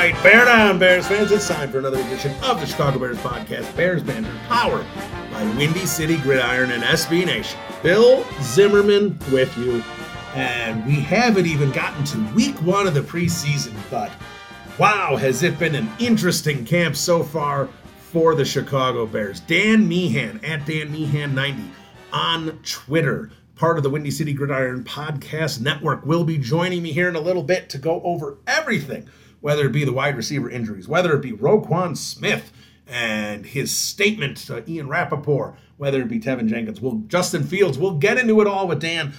Right. Bear down, Bears fans. It's time for another edition of the Chicago Bears podcast. Bears Banter, powered by Windy City Gridiron and SB Nation. Bill Zimmerman with you. And we haven't even gotten to week one of the preseason, but wow, has it been an interesting camp so far for the Chicago Bears. Dan Meehan at Dan Meehan90 on Twitter part of the Windy City Gridiron Podcast Network, will be joining me here in a little bit to go over everything, whether it be the wide receiver injuries, whether it be Roquan Smith and his statement to Ian Rapoport, whether it be Teven Jenkins, well, Justin Fields. We'll get into it all with Dan.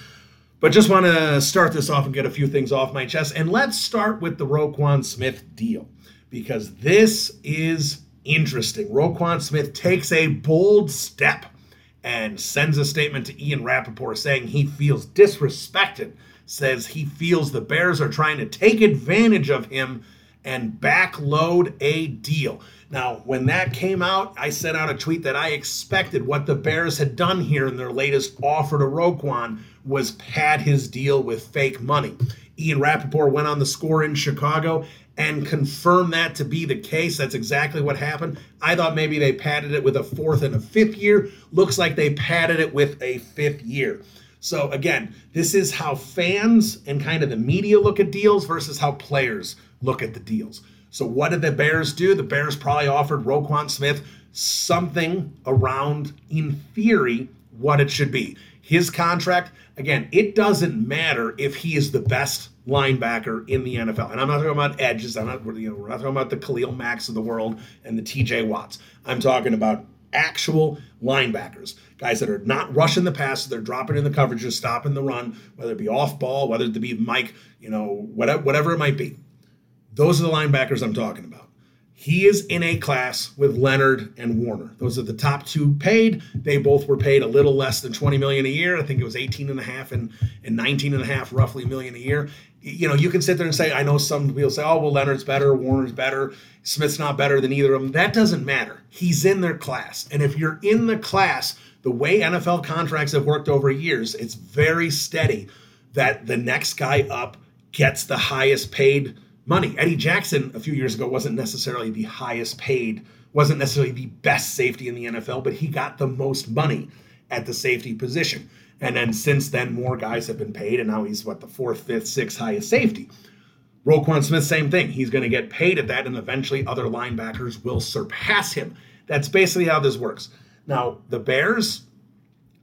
But just want to start this off and get a few things off my chest. And let's start with the Roquan Smith deal because this is interesting. Roquan Smith takes a bold step and sends a statement to Ian Rapoport saying he feels disrespected, says he feels the Bears are trying to take advantage of him and backload a deal. Now, when that came out, I sent out a tweet that I expected what the Bears had done here in their latest offer to Roquan was pad his deal with fake money. Ian Rapoport went on the score in Chicago and confirmed that to be the case. That's exactly what happened. I thought maybe they padded it with a fourth and a fifth year. Looks like they padded it with a fifth year. So again, this is how fans and kind of the media look at deals versus how players look at the deals. So what did the Bears do? The Bears probably offered Roquan Smith something around, in theory, what it should be. His contract, again, it doesn't matter if he is the best linebacker in the NFL. And I'm not talking about edges. I'm not, you know, we're not talking about the Khalil Mack of the world and the TJ Watts. I'm talking about actual linebackers, guys that are not rushing the passes, they're dropping in the coverages, stopping the run, whether it be off ball, whether it be Mike, you know, whatever, whatever it might be. Those are the linebackers I'm talking about. He is in a class with Leonard and Warner. Those are the top two paid. They both were paid a little less than 20 million a year. I think it was 18 and a half and, and 19 and a half roughly million a year. You know, you can sit there and say, I know some people say, oh, well, Leonard's better, Warner's better, Smith's not better than either of them. That doesn't matter. He's in their class. And if you're in the class, the way NFL contracts have worked over years, it's very steady that the next guy up gets the highest paid money. Eddie Jackson a few years ago wasn't necessarily the highest paid, wasn't necessarily the best safety in the NFL, but he got the most money at the safety position. And then since then, more guys have been paid, and now he's what the fourth, fifth, sixth highest safety. Roquan Smith, same thing. He's going to get paid at that, and eventually other linebackers will surpass him. That's basically how this works. Now, the Bears,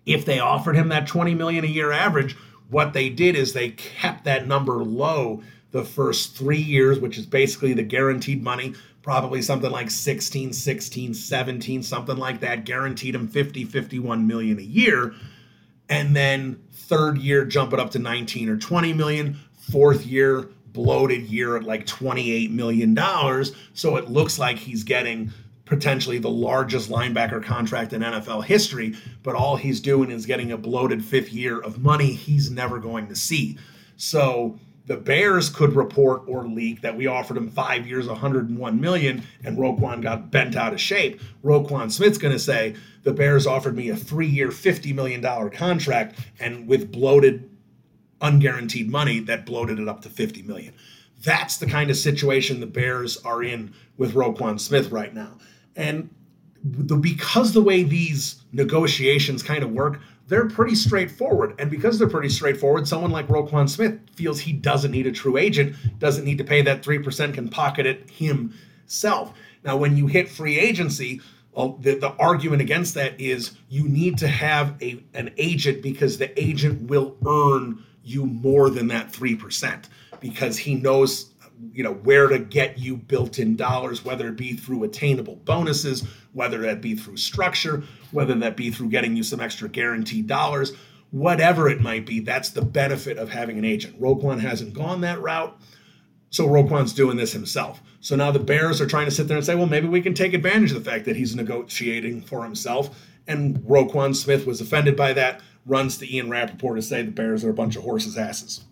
if they offered him that 20 million a year average, what they did is they kept that number low the first three years, which is basically the guaranteed money, probably something like 16, 16, 17, something like that, guaranteed him 50, 51 million a year. And then third year, jump it up to 19 or 20 million. Fourth year, bloated year at like 28 million dollars. So it looks like he's getting potentially the largest linebacker contract in NFL history, but all he's doing is getting a bloated fifth year of money he's never going to see. So the Bears could report or leak that we offered him five years, 101 million, and Roquan got bent out of shape. Roquan Smith's going to say the Bears offered me a three-year, 50 million dollar contract, and with bloated, unguaranteed money, that bloated it up to 50 million. That's the kind of situation the Bears are in with Roquan Smith right now, and the, because the way these negotiations kind of work, they're pretty straightforward. And because they're pretty straightforward, someone like Roquan Smith feels he doesn't need a true agent, doesn't need to pay that 3%, can pocket it himself. Now, when you hit free agency, uh, the, the argument against that is you need to have a an agent because the agent will earn you more than that 3% because he knows you know where to get you built-in dollars whether it be through attainable bonuses whether that be through structure whether that be through getting you some extra guaranteed dollars whatever it might be that's the benefit of having an agent. Roquan hasn't gone that route so roquan's doing this himself. So now the bears are trying to sit there and say well maybe we can take advantage of the fact that he's negotiating for himself. And roquan smith was offended by that runs to ian rapoport to say the bears are a bunch of horses asses.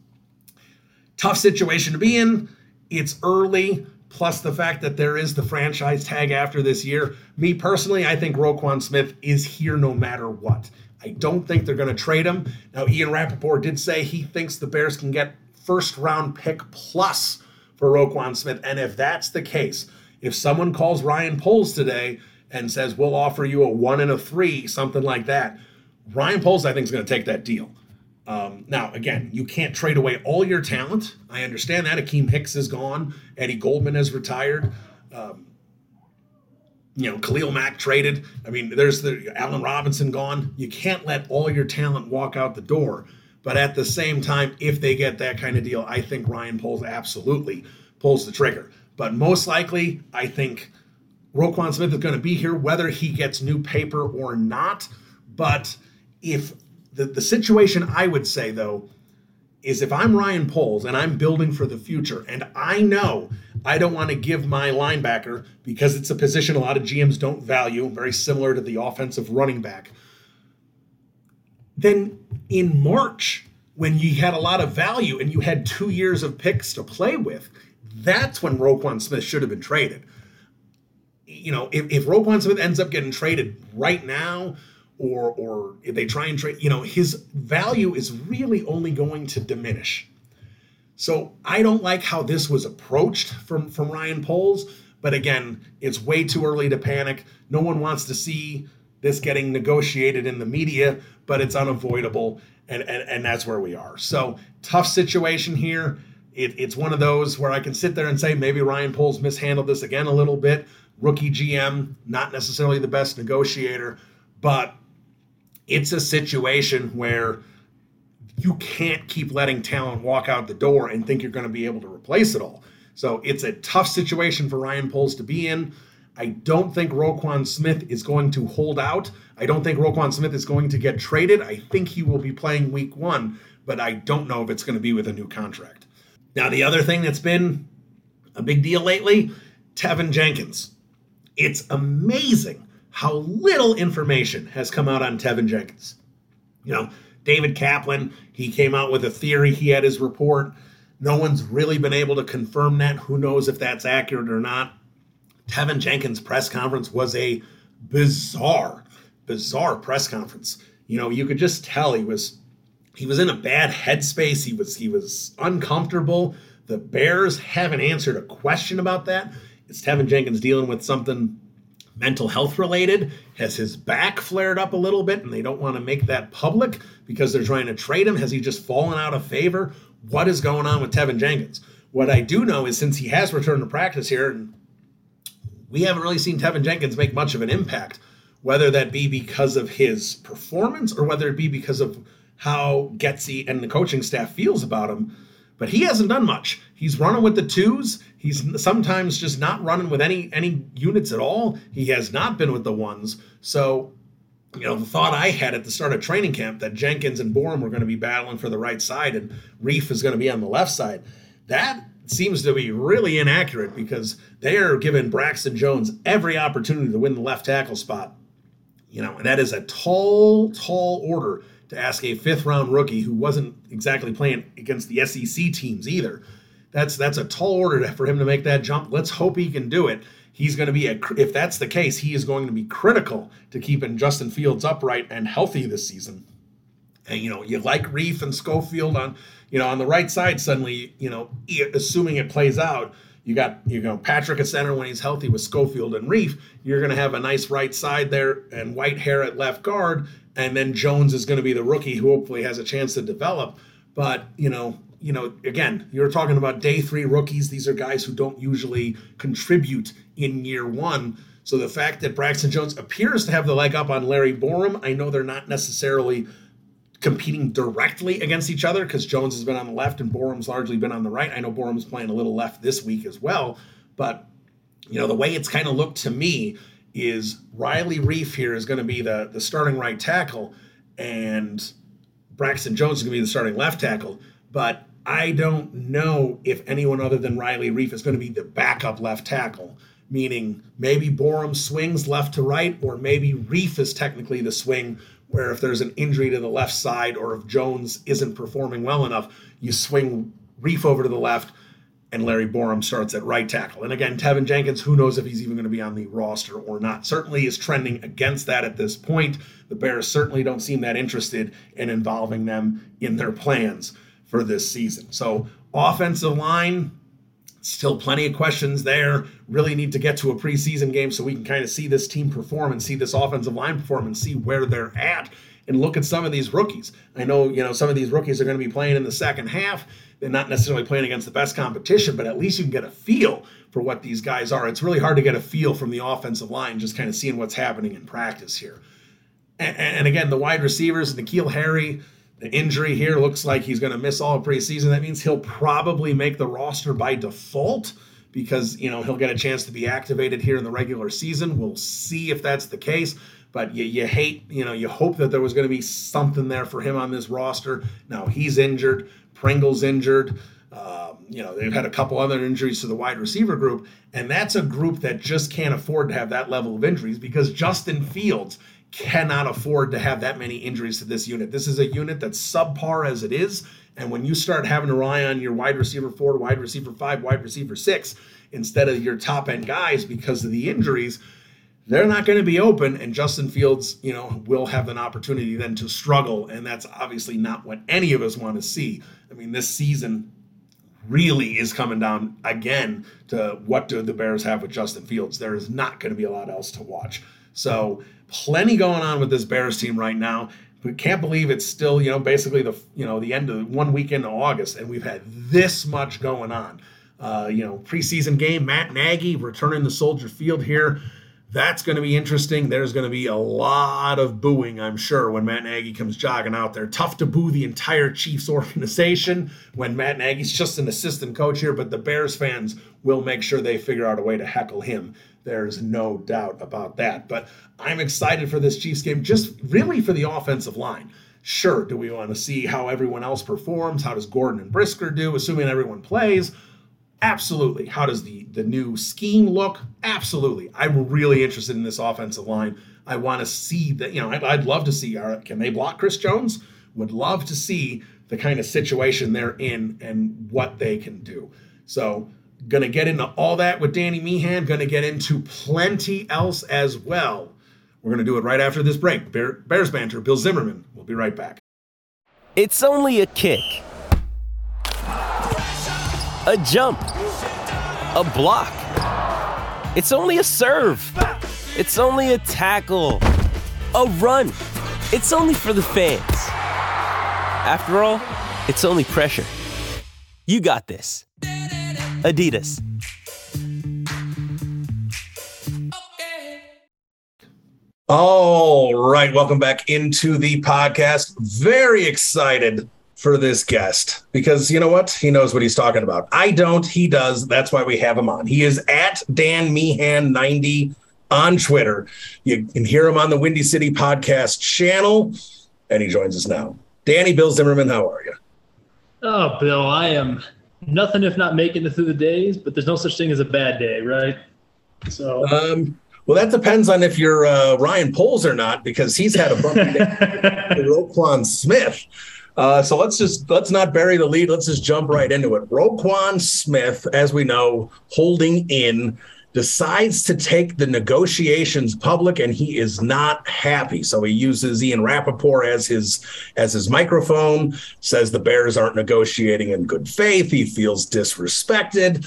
Tough situation to be in it's early, plus the fact that there is the franchise tag after this year. Me personally, I think Roquan Smith is here no matter what. I don't think they're going to trade him. Now, Ian Rapoport did say he thinks the Bears can get first round pick plus for Roquan Smith. And if that's the case, if someone calls Ryan Poles today and says, we'll offer you a one and a three, something like that, Ryan Poles, I think, is going to take that deal. Um, now, again, you can't trade away all your talent. I understand that. Akiem Hicks is gone. Eddie Goldman has retired. Um, you know, Khalil Mack traded. I mean, there's the Allen Robinson gone. You can't let all your talent walk out the door. But at the same time, if they get that kind of deal, I think Ryan Poles absolutely pulls the trigger. But most likely, I think Roquan Smith is going to be here, whether he gets new paper or not. But if the, the situation I would say though is if I'm Ryan Poles and I'm building for the future and I know I don't want to give my linebacker because it's a position a lot of GMs don't value, very similar to the offensive running back. Then in March, when you had a lot of value and you had two years of picks to play with, that's when Roquan Smith should have been traded. You know, if, if Roquan Smith ends up getting traded right now, or or if they try and trade, you know, his value is really only going to diminish. So I don't like how this was approached from from Ryan Poles, but again, it's way too early to panic. No one wants to see this getting negotiated in the media, but it's unavoidable, and and, and that's where we are. So tough situation here. It, it's one of those where I can sit there and say maybe Ryan Poles mishandled this again a little bit. Rookie GM, not necessarily the best negotiator, but it's a situation where you can't keep letting talent walk out the door and think you're going to be able to replace it all. So it's a tough situation for Ryan Poles to be in. I don't think Roquan Smith is going to hold out. I don't think Roquan Smith is going to get traded. I think he will be playing week one, but I don't know if it's going to be with a new contract. Now, the other thing that's been a big deal lately Teven Jenkins. It's amazing how little information has come out on Teven Jenkins. You know, David Kaplan, he came out with a theory, he had his report. No one's really been able to confirm that. Who knows if that's accurate or not? Teven Jenkins' press conference was a bizarre, bizarre press conference. You know, you could just tell he was he was in a bad headspace. He was he was uncomfortable. The Bears haven't answered a question about that. Is Teven Jenkins dealing with something mental health related? Has his back flared up a little bit and they don't want to make that public because they're trying to trade him? Has he just fallen out of favor? What is going on with Teven Jenkins? What I do know is since he has returned to practice here, and we haven't really seen Teven Jenkins make much of an impact, whether that be because of his performance or whether it be because of how Getsy and the coaching staff feels about him but he hasn't done much. He's running with the twos. He's sometimes just not running with any any units at all. He has not been with the ones. So, you know, the thought I had at the start of training camp that Jenkins and Borom were going to be battling for the right side and Reiff is going to be on the left side. That seems to be really inaccurate because they are giving Braxton Jones every opportunity to win the left tackle spot. You know, and that is a tall, tall order to ask a fifth round rookie who wasn't exactly playing against the SEC teams either. That's that's a tall order to, for him to make that jump. Let's hope he can do it. He's going to be a if that's the case, he is going to be critical to keeping Justin Fields upright and healthy this season. And you know, you like Reiff and Schofield on you know on the right side. Suddenly, you know, assuming it plays out, you got you know Patrick at center when he's healthy with Schofield and Reiff. You're going to have a nice right side there and Whitehair at left guard, and then Jones is going to be the rookie who hopefully has a chance to develop. But you know, you know, again, you're talking about day three rookies. These are guys who don't usually contribute in year one. So the fact that Braxton Jones appears to have the leg up on Larry Borom, I know they're not necessarily competing directly against each other because Jones has been on the left and Borom's largely been on the right. I know Borom's playing a little left this week as well, but you know the way it's kind of looked to me is Riley Reiff here is going to be the the starting right tackle, and Braxton Jones is going to be the starting left tackle. But I don't know if anyone other than Riley Reiff is going to be the backup left tackle meaning maybe Borom swings left to right, or maybe Reiff is technically the swing, where if there's an injury to the left side or if Jones isn't performing well enough, you swing Reiff over to the left and Larry Borom starts at right tackle. And again, Teven Jenkins, who knows if he's even going to be on the roster or not. Certainly is trending against that at this point. The Bears certainly don't seem that interested in involving them in their plans for this season. So, offensive line, Still plenty of questions there. Really need to get to a preseason game so we can kind of see this team perform and see this offensive line perform and see where they're at and look at some of these rookies. I know, you know, some of these rookies are going to be playing in the second half. They're not necessarily playing against the best competition, but at least you can get a feel for what these guys are. It's really hard to get a feel from the offensive line, just kind of seeing what's happening in practice here. And, and again, the wide receivers, N'Keal Harry, the injury here looks like he's going to miss all preseason. That means he'll probably make the roster by default because you know he'll get a chance to be activated here in the regular season. We'll see if that's the case. But you, you hate, you know, you hope that there was going to be something there for him on this roster. Now he's injured. Pringle's injured. Um, you know, they've had a couple other injuries to the wide receiver group, and that's a group that just can't afford to have that level of injuries because Justin Fields cannot afford to have that many injuries to this unit. This is a unit that's subpar as it is. And when you start having to rely on your wide receiver four, wide receiver five, wide receiver six, instead of your top end guys because of the injuries, they're not going to be open. And Justin Fields, you know, will have an opportunity then to struggle. And that's obviously not what any of us want to see. I mean, this season really is coming down again to what do the Bears have with Justin Fields. There is not going to be a lot else to watch. So plenty going on with this Bears team right now. We can't believe it's still, you know, basically the you know the end of one weekend in August, and we've had this much going on. Uh, you know, preseason game, Matt Nagy returning to Soldier Field here. That's going to be interesting. There's going to be a lot of booing, I'm sure, when Matt Nagy comes jogging out there. Tough to boo the entire Chiefs organization when Matt Nagy's just an assistant coach here, but the Bears fans will make sure they figure out a way to heckle him there's no doubt about that. But I'm excited for this Chiefs game, just really for the offensive line. Sure, do we want to see how everyone else performs? How does Gordon and Brisker do, assuming everyone plays? Absolutely. How does the, the new scheme look? Absolutely. I'm really interested in this offensive line. I want to see that, you know, I'd, I'd love to see, uh, can they block Chris Jones? Would love to see the kind of situation they're in and what they can do. So To get into all that with Danny Meehan. To get into plenty else as well. We're to do it right after this break. Bear, Bears Banter, Bill Zimmerman. We'll be right back. It's only a kick, a jump, a block. It's only a serve. It's only a tackle, a run. It's only for the fans. After all, it's only pressure. You got this. Adidas. All right, welcome back into the podcast. Very excited for this guest because you know what? He knows what he's talking about. I don't, he does. That's why we have him on. He is at Dan Meehan 90 on Twitter. You can hear him on the Windy City podcast channel, and he joins us now. Danny Bill Zimmerman, how are you? Oh, Bill, I am nothing if not making it through the days, but there's no such thing as a bad day, right? So, um, well, that depends on if you're uh, Ryan Poles or not, because he's had a bumpy day. Roquan Smith. Uh, so let's just let's not bury the lead. Let's just jump right into it. Roquan Smith, as we know, holding in decides to take the negotiations public and he is not happy. So he uses Ian Rapoport as his as his microphone, says the Bears aren't negotiating in good faith. He feels disrespected.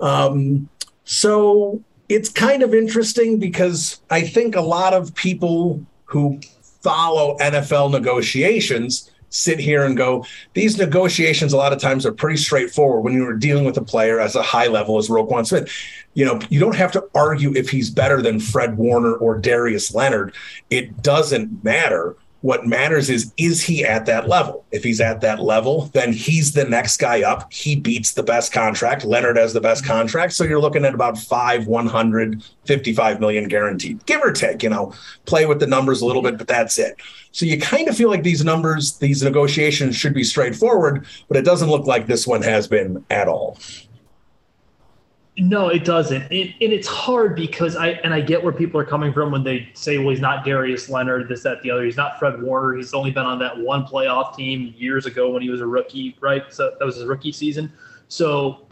Um, so it's kind of interesting because I think a lot of people who follow NFL negotiations sit here and go, these negotiations a lot of times are pretty straightforward when you're dealing with a player as a high level as Roquan Smith. You know, you don't have to argue if he's better than Fred Warner or Darius Leonard. It doesn't matter what matters is, is he at that level? If he's at that level, then he's the next guy up. He beats the best contract. Leonard has the best contract. So you're looking at about five, 155 million guaranteed, give or take, you know, play with the numbers a little bit, but that's it. So you kind of feel like these numbers, these negotiations should be straightforward, but it doesn't look like this one has been at all. No, it doesn't. and it's hard because I and I get where people are coming from when they say, well, he's not Darius Leonard, this, that, the other. He's not Fred Warner. He's only been on that one playoff team years ago when he was a rookie, right? So that was his rookie season. So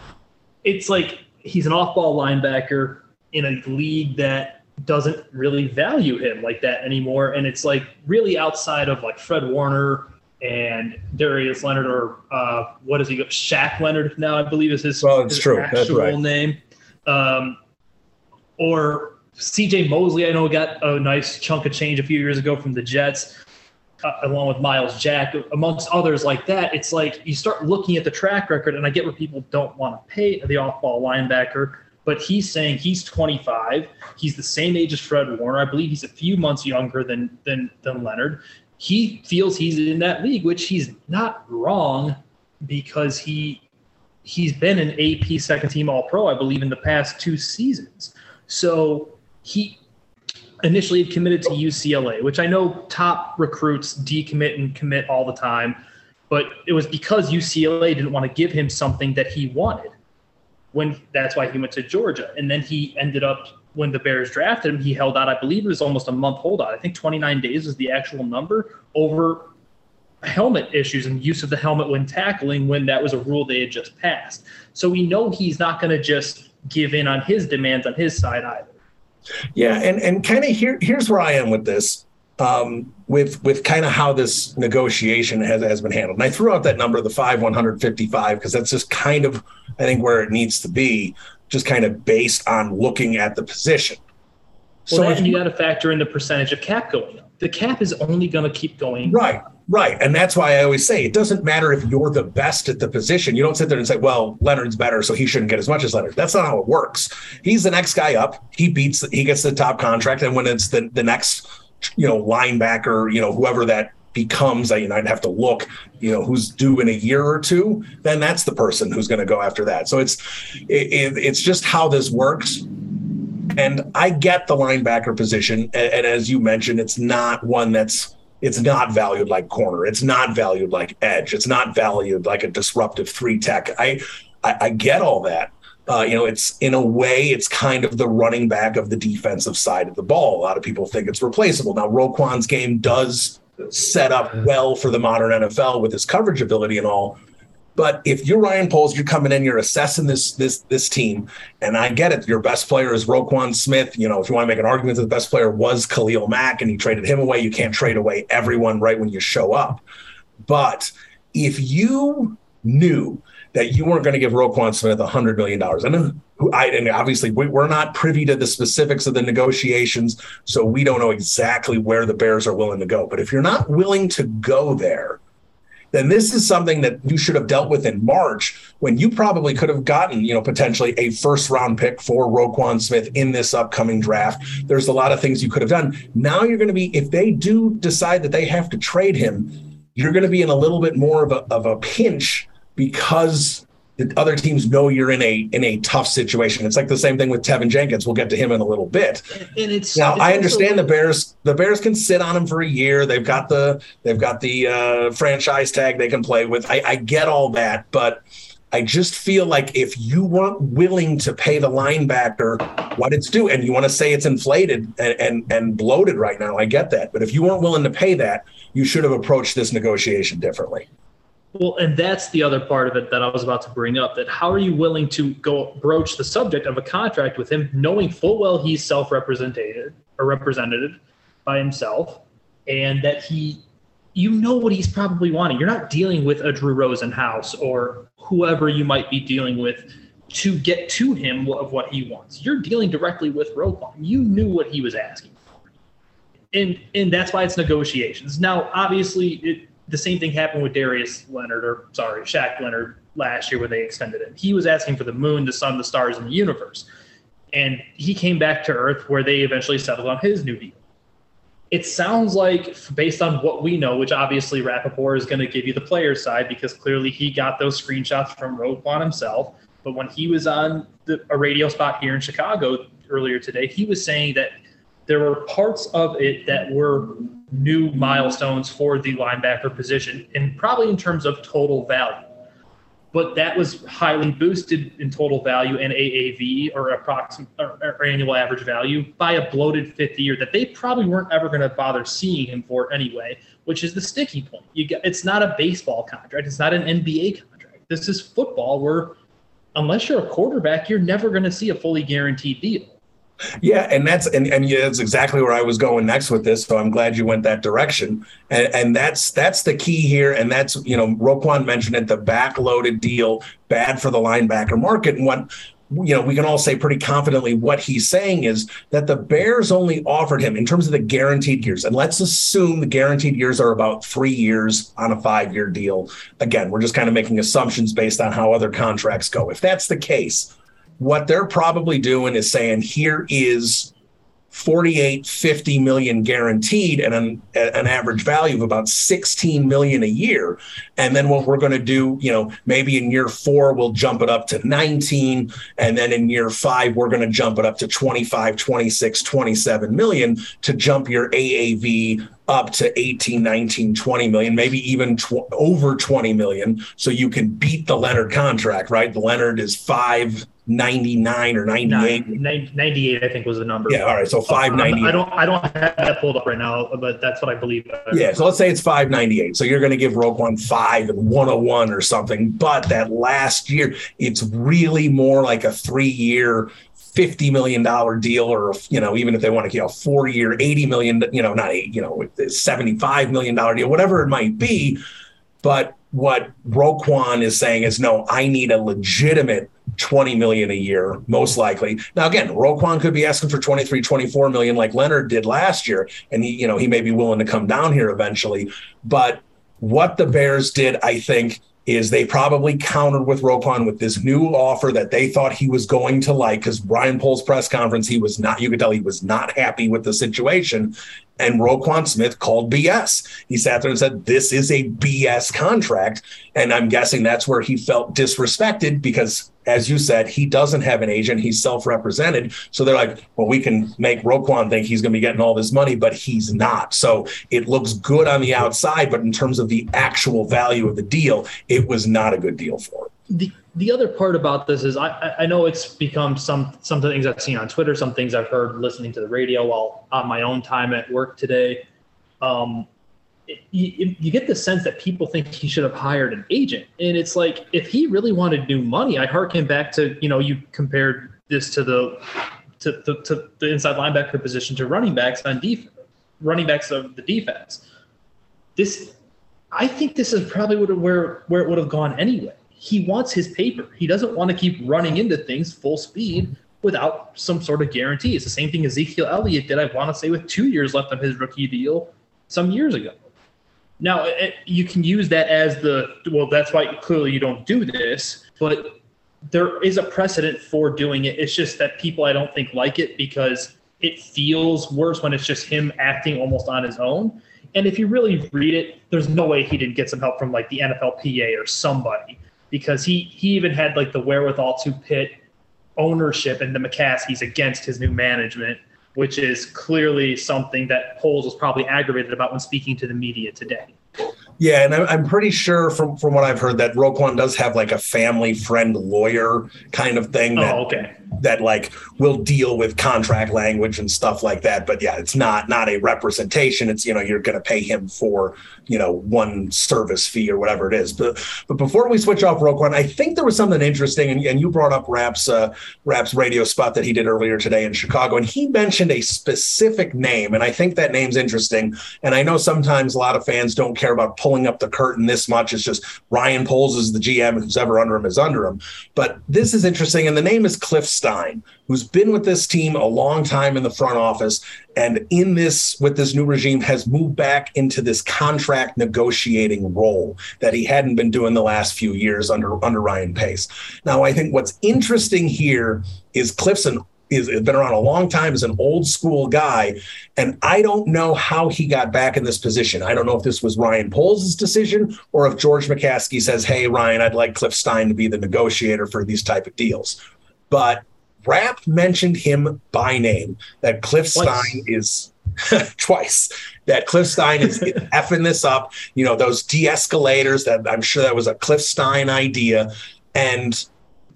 it's like he's an off-ball linebacker in a league that doesn't really value him like that anymore. And it's like really outside of like Fred Warner and Darius Leonard, or uh, what does he? Shaq Leonard now, I believe is his, well, it's his true. actual right. name. Um, or CJ Mosley, I know got a nice chunk of change a few years ago from the Jets, uh, along with Myles Jack, amongst others like that. It's like you start looking at the track record, and I get where people don't want to pay the off ball linebacker. But he's saying he's 25. He's the same age as Fred Warner. I believe he's a few months younger than than than Leonard he feels he's in that league, which he's not wrong because he he's been an AP second team All Pro, I believe, in the past two seasons. So he initially had committed to UCLA, which I know top recruits decommit and commit all the time, but it was because UCLA didn't want to give him something that he wanted. When that's why he went to Georgia, and then he ended up when the Bears drafted him, he held out, I believe it was almost a month holdout. I think 29 days was the actual number over helmet issues and use of the helmet when tackling when that was a rule they had just passed. So we know he's not going to just give in on his demands on his side either. Yeah, and and kind of here here's where I am with this. Um, with with kind of how this negotiation has, has been handled. And I threw out that number, the five 155, because that's just kind of I think where it needs to be just kind of based on looking at the position. Well, so that, and you got to factor in the percentage of cap going up. The cap is only going to keep going. Right, right. And that's why I always say it doesn't matter if you're the best at the position. You don't sit there and say, well, Leonard's better, so he shouldn't get as much as Leonard. That's not how it works. He's the next guy up. He beats, he gets the top contract. And when it's the, the next, you know, linebacker, you know, whoever that becomes, you know, I'd have to look, you know, who's due in a year or two, then that's the person who's going to go after that. So it's it, it's just how this works. And I get the linebacker position, and, and as you mentioned, it's not one that's it's not valued like corner. It's not valued like edge. It's not valued like a disruptive three tech. I I, I get all that. Uh, you know, it's in a way, it's kind of the running back of the defensive side of the ball. A lot of people think it's replaceable. Now, Roquan's game does set up well for the modern NFL with his coverage ability and all. But if you're Ryan Poles, you're coming in, you're assessing this this this team, and I get it. Your best player is Roquan Smith. You know, if you want to make an argument that the best player was Khalil Mack, and you traded him away, you can't trade away everyone right when you show up. But if you knew that you weren't going to give Roquan Smith $100 million. And, I, and obviously, we're not privy to the specifics of the negotiations, so we don't know exactly where the Bears are willing to go. But if you're not willing to go there, then this is something that you should have dealt with in March when you probably could have gotten, you know, potentially a first round pick for Roquan Smith in this upcoming draft. There's a lot of things you could have done. Now you're going to be, if they do decide that they have to trade him, you're going to be in a little bit more of a, of a pinch because the other teams know you're in a in a tough situation. It's like the same thing with Teven Jenkins. We'll get to him in a little bit. And it's now it's I understand the Bears. The Bears can sit on him for a year. They've got the they've got the uh, franchise tag they can play with. I, I get all that, but I just feel like if you weren't willing to pay the linebacker what it's due, and you want to say it's inflated and, and and bloated right now, I get that. But if you weren't willing to pay that, you should have approached this negotiation differently. Well, and that's the other part of it that I was about to bring up. That how are you willing to go broach the subject of a contract with him, knowing full well he's self-represented or represented by himself, and that he, you know what he's probably wanting. You're not dealing with a Drew Rosenhaus or whoever you might be dealing with to get to him of what he wants. You're dealing directly with Roquan. You knew what he was asking for, and and that's why it's negotiations. Now, obviously, it the same thing happened with Darius Leonard, or sorry, Shaq Leonard last year when they extended him. He was asking for the moon, the sun, the stars, and the universe. And he came back to Earth where they eventually settled on his new deal. It sounds like, based on what we know, which obviously Rapoport is going to give you the player side because clearly he got those screenshots from Roquan himself. But when he was on the, a radio spot here in Chicago earlier today, he was saying that there were parts of it that were new milestones for the linebacker position, and probably in terms of total value. But that was highly boosted in total value and AAV or approximate or, or annual average value by a bloated fifth year that they probably weren't ever going to bother seeing him for anyway, which is the sticky point. You get, it's not a baseball contract, it's not an NBA contract. This is football where unless you're a quarterback, you're never going to see a fully guaranteed deal. Yeah, and that's and, and yeah, that's exactly where I was going next with this. So I'm glad you went that direction. And, and that's that's the key here. And that's you know Roquan mentioned it, the backloaded deal, bad for the linebacker market. And what you know, we can all say pretty confidently what he's saying is that the Bears only offered him in terms of the guaranteed years. And let's assume the guaranteed years are about three years on a five year deal. Again, we're just kind of making assumptions based on how other contracts go. If that's the case, what they're probably doing is saying, here is 48 50 million guaranteed and an, an average value of about 16 million a year. And then what we're going to do you know maybe in year four we'll jump it up to 19 and then in year five we're going to jump it up to 25 26 27 million to jump your aav up to 18 19 20 million maybe even tw- over 20 million so you can beat the leonard contract right? The leonard is 599 or 98 98 i think was the number. Yeah all right so 590 i don't i don't have that pulled up right now but that's what i believe. Yeah so let's say it's 598 so you're going to give Roquan 5 and 101 or something but that last year it's really more like a 3 year fifty million dollar deal, or you know, even if they want to, you know, four year, eighty million, you know, not eight, you know, seventy five million dollar deal, whatever it might be. But what Roquan is saying is, no, I need a legitimate 20 million a year, most likely. Now, again, Roquan could be asking for 23, 24 million like Leonard did last year. And he, you know, he may be willing to come down here eventually. But what the Bears did, I think, is they probably countered with Roquan with this new offer that they thought he was going to like because Ryan Poles' press conference, he was not, you could tell he was not happy with the situation. And Roquan Smith called BS. He sat there and said, This is a BS contract. And I'm guessing that's where he felt disrespected because, as you said, he doesn't have an agent. He's self represented. So they're like, Well, we can make Roquan think he's going to be getting all this money, but he's not. So it looks good on the outside, but in terms of the actual value of the deal, it was not a good deal for him. The, the other part about this is I, I know it's become some some things I've seen on Twitter, some things I've heard listening to the radio while on my own time at work today. Um, it, you, you, get the sense that people think he should have hired an agent, and it's like if he really wanted new money, I harken back to you know you compared this to the to, to, to the inside linebacker position to running backs on defense, running backs of the defense. This, I think, this is probably where where it would have gone anyway he wants his paper. He doesn't want to keep running into things full speed without some sort of guarantee. It's the same thing Ezekiel Elliott did, I want to say, with two years left on his rookie deal some years ago. Now, it, you can use that as the well, that's why clearly you don't do this, but there is a precedent for doing it. It's just that people, I don't think, like it because it feels worse when it's just him acting almost on his own. And if you really read it, there's no way he didn't get some help from like the NFLPA or somebody because he he even had like the wherewithal to pit ownership and the McCaskies against his new management, which is clearly something that Poles was probably aggravated about when speaking to the media today. Yeah, and I'm pretty sure from from what I've heard that Roquan does have like a family friend lawyer kind of thing. Oh, that, oh, okay. That like will deal with contract language and stuff like that. But yeah, it's not not a representation. It's you know you're going to pay him for you know one service fee or whatever it is. But but before we switch off Roquan, I think there was something interesting, and, and you brought up Rap's uh, Rap's radio spot that he did earlier today in Chicago, and he mentioned a specific name, and I think that name's interesting. And I know sometimes a lot of fans don't care about pulling up the curtain this much. It's just Ryan Poles is the GM, who's ever under him is under him. But this is interesting, and the name is Cliff Stein, who's been with this team a long time in the front office, and in this with this new regime has moved back into this contract negotiating role that he hadn't been doing the last few years under under Ryan Pace. Now, I think what's interesting here is Cliff Stein is been around a long time as an old school guy and i don't know how he got back in this position i don't know if this was ryan poles' decision or if george mccaskey says hey ryan i'd like cliff stein to be the negotiator for these type of deals but Rapp mentioned him by name that cliff twice. stein is twice that cliff stein is effing this up you know those de-escalators that i'm sure that was a cliff stein idea and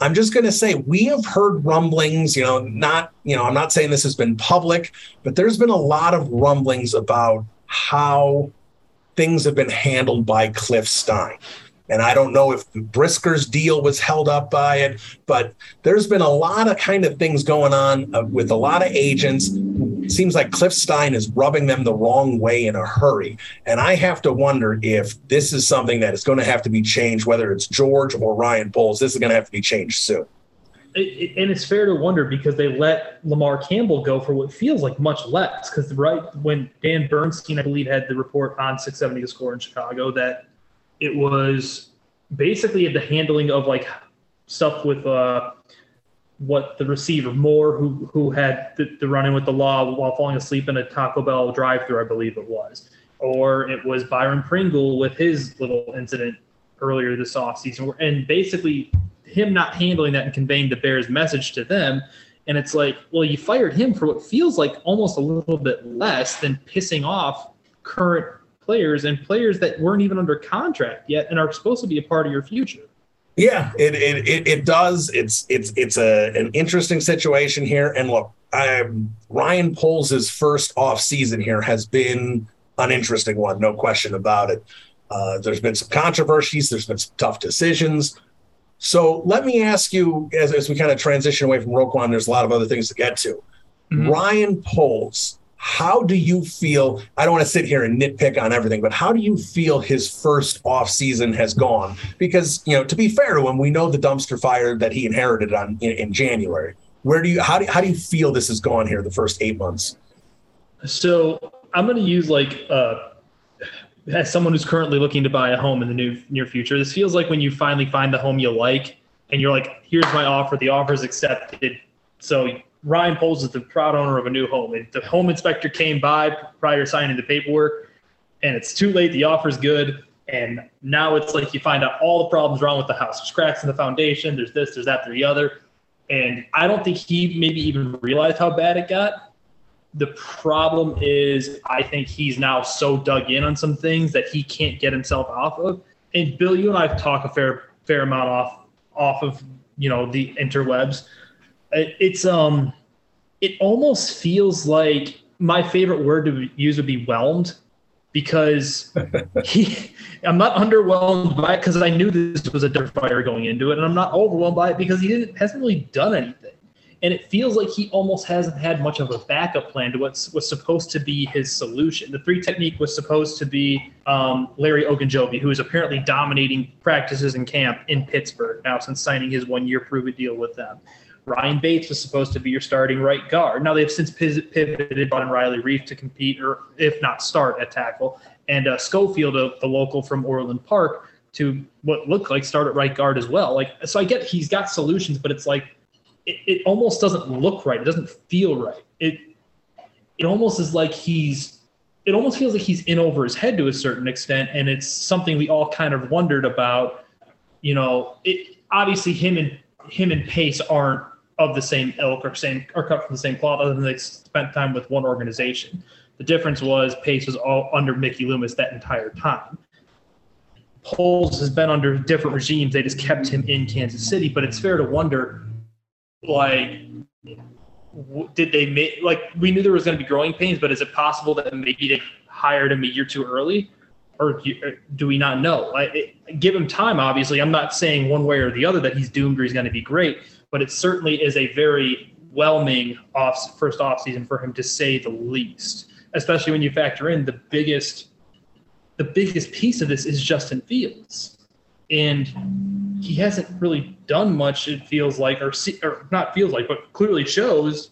I'm just going to say we have heard rumblings, you know, not, you know, I'm not saying this has been public, but there's been a lot of rumblings about how things have been handled by Cliff Stein. And I don't know if Brisker's deal was held up by it, but there's been a lot of kind of things going on uh, with a lot of agents. It seems like Cliff Stein is rubbing them the wrong way in a hurry. And I have to wonder if this is something that is going to have to be changed, whether it's George or Ryan Poles. This is going to have to be changed soon. It, and it's fair to wonder because they let Lamar Campbell go for what feels like much less. Because right when Dan Bernstein, I believe, had the report on 670 to score in Chicago that it was basically the handling of like stuff with uh, what the receiver Moore, who who had the, the run in with the law while falling asleep in a Taco Bell drive-through, I believe it was, or it was Byron Pringle with his little incident earlier this offseason, and basically him not handling that and conveying the Bears' message to them. And it's like, well, you fired him for what feels like almost a little bit less than pissing off current players and players that weren't even under contract yet and are supposed to be a part of your future. Yeah, it it it, it does. It's it's it's a an interesting situation here. And look, um, Ryan Poles' first off season here has been an interesting one, no question about it. Uh, there's been some controversies. There's been some tough decisions. So let me ask you, as, as we kind of transition away from Roquan, there's a lot of other things to get to. Mm-hmm. Ryan Poles, how do you feel? I don't want to sit here and nitpick on everything, but how do you feel his first off season has gone? Because you know, to be fair to him, we know the dumpster fire that he inherited on in, in January. Where do you how do how do you feel this has gone here the first eight months? So I'm going to use like uh, as someone who's currently looking to buy a home in the new near future. This feels like when you finally find the home you like, and you're like, "Here's my offer. The offer is accepted." So Ryan Poles is the proud owner of a new home. The home inspector came by prior to signing the paperwork, and it's too late. The offer's good. And now it's like you find out all the problems wrong with the house. There's cracks in the foundation, there's this, there's that, there's the other. And I don't think he maybe even realized how bad it got. The problem is, I think he's now so dug in on some things that he can't get himself off of. And Bill, you and I talk a fair fair amount off off of you know the interwebs it's um it almost feels like my favorite word to use would be whelmed because he I'm not underwhelmed by it because I knew this was a dirt fire going into it, and I'm not overwhelmed by it because he didn't hasn't really done anything. And it feels like he almost hasn't had much of a backup plan to what was supposed to be his solution. The three technique was supposed to be um, Larry Ogunjobi, who is apparently dominating practices in camp in Pittsburgh now since signing his one year prove it deal with them. Ryan Bates was supposed to be your starting right guard. Now they've since pivoted, in Riley Reiff to compete, or if not start at tackle, and uh, Schofield, uh, the local from Orland Park, to what looked like start at right guard as well. Like, so I get he's got solutions, but it's like it, it almost doesn't look right. It doesn't feel right. It it almost is like he's it almost feels like he's in over his head to a certain extent, and it's something we all kind of wondered about. You know, it obviously him and him and Pace aren't of the same ilk or same or cut from the same cloth, other than they spent time with one organization. The difference was Pace was all under Mickey Loomis that entire time. Poles has been under different regimes. They just kept him in Kansas City, but it's fair to wonder, like, did they make like we knew there was going to be growing pains, but is it possible that maybe they hired him a year too early, or do we not know? Like, give him time. Obviously, I'm not saying one way or the other that he's doomed or he's going to be great, but it certainly is a very whelming off first off season for him to say the least. Especially when you factor in the biggest, the biggest piece of this is Justin Fields. and he hasn't really done much. It feels like, or, see, or not feels like, but clearly shows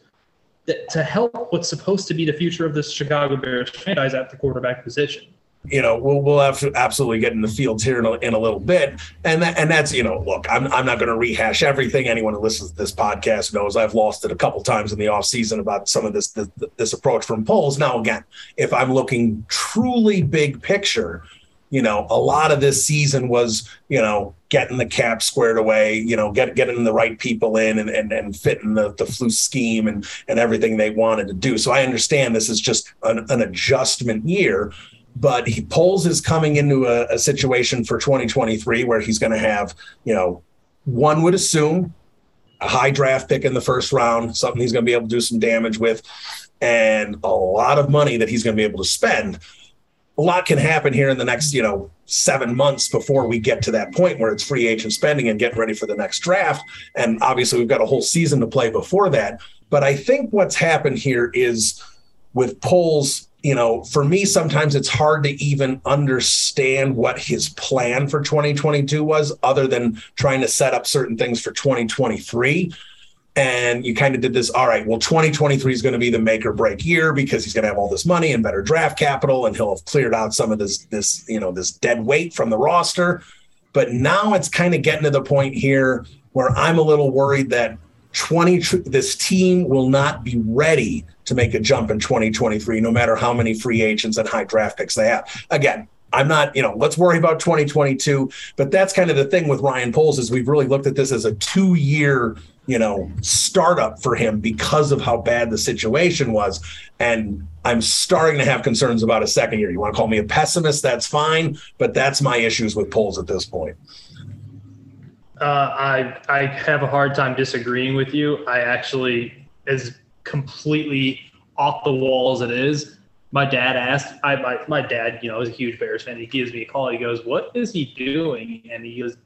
that to help what's supposed to be the future of this Chicago Bears franchise at the quarterback position you know, we'll we'll have to absolutely get in the fields here in a, in a little bit, and that and that's you know, look, I'm I'm not going to rehash everything. Anyone who listens to this podcast knows I've lost it a couple times in the off season about some of this this, this approach from Poles. Now again, if I'm looking truly big picture, you know, a lot of this season was you know getting the cap squared away, you know, get, getting the right people in and and, and fitting the the flu scheme and and everything they wanted to do. So I understand this is just an, an adjustment year but he Poles is coming into a, a situation for 2023 where he's going to have, you know, one would assume a high draft pick in the first round, something he's going to be able to do some damage with, and a lot of money that he's going to be able to spend. A lot can happen here in the next, you know, seven months before we get to that point where it's free agent spending and getting ready for the next draft. And obviously, we've got a whole season to play before that. But I think what's happened here is with Poles you know, for me, sometimes it's hard to even understand what his plan for 2022 was, other than trying to set up certain things for 2023. And you kind of did this, all right, well, 2023 is going to be the make or break year because he's going to have all this money and better draft capital, and he'll have cleared out some of this, this, you know, this dead weight from the roster. But now it's kind of getting to the point here where I'm a little worried that 20 this team will not be ready to make a jump in 2023 no matter how many free agents and high draft picks they have. Again i'm not you know let's worry about 2022 but that's kind of the thing with ryan poles is we've really looked at this as a two year you know startup for him because of how bad the situation was. And i'm starting to have concerns about a second year. You want to call me a pessimist? That's fine but that's my issues with poles at this point. Uh, I I have a hard time disagreeing with you. I actually, as completely off the wall as it is, my dad asked. I my, my dad, you know, is a huge Bears fan. He gives me a call. He goes, "What is he doing?" And he goes,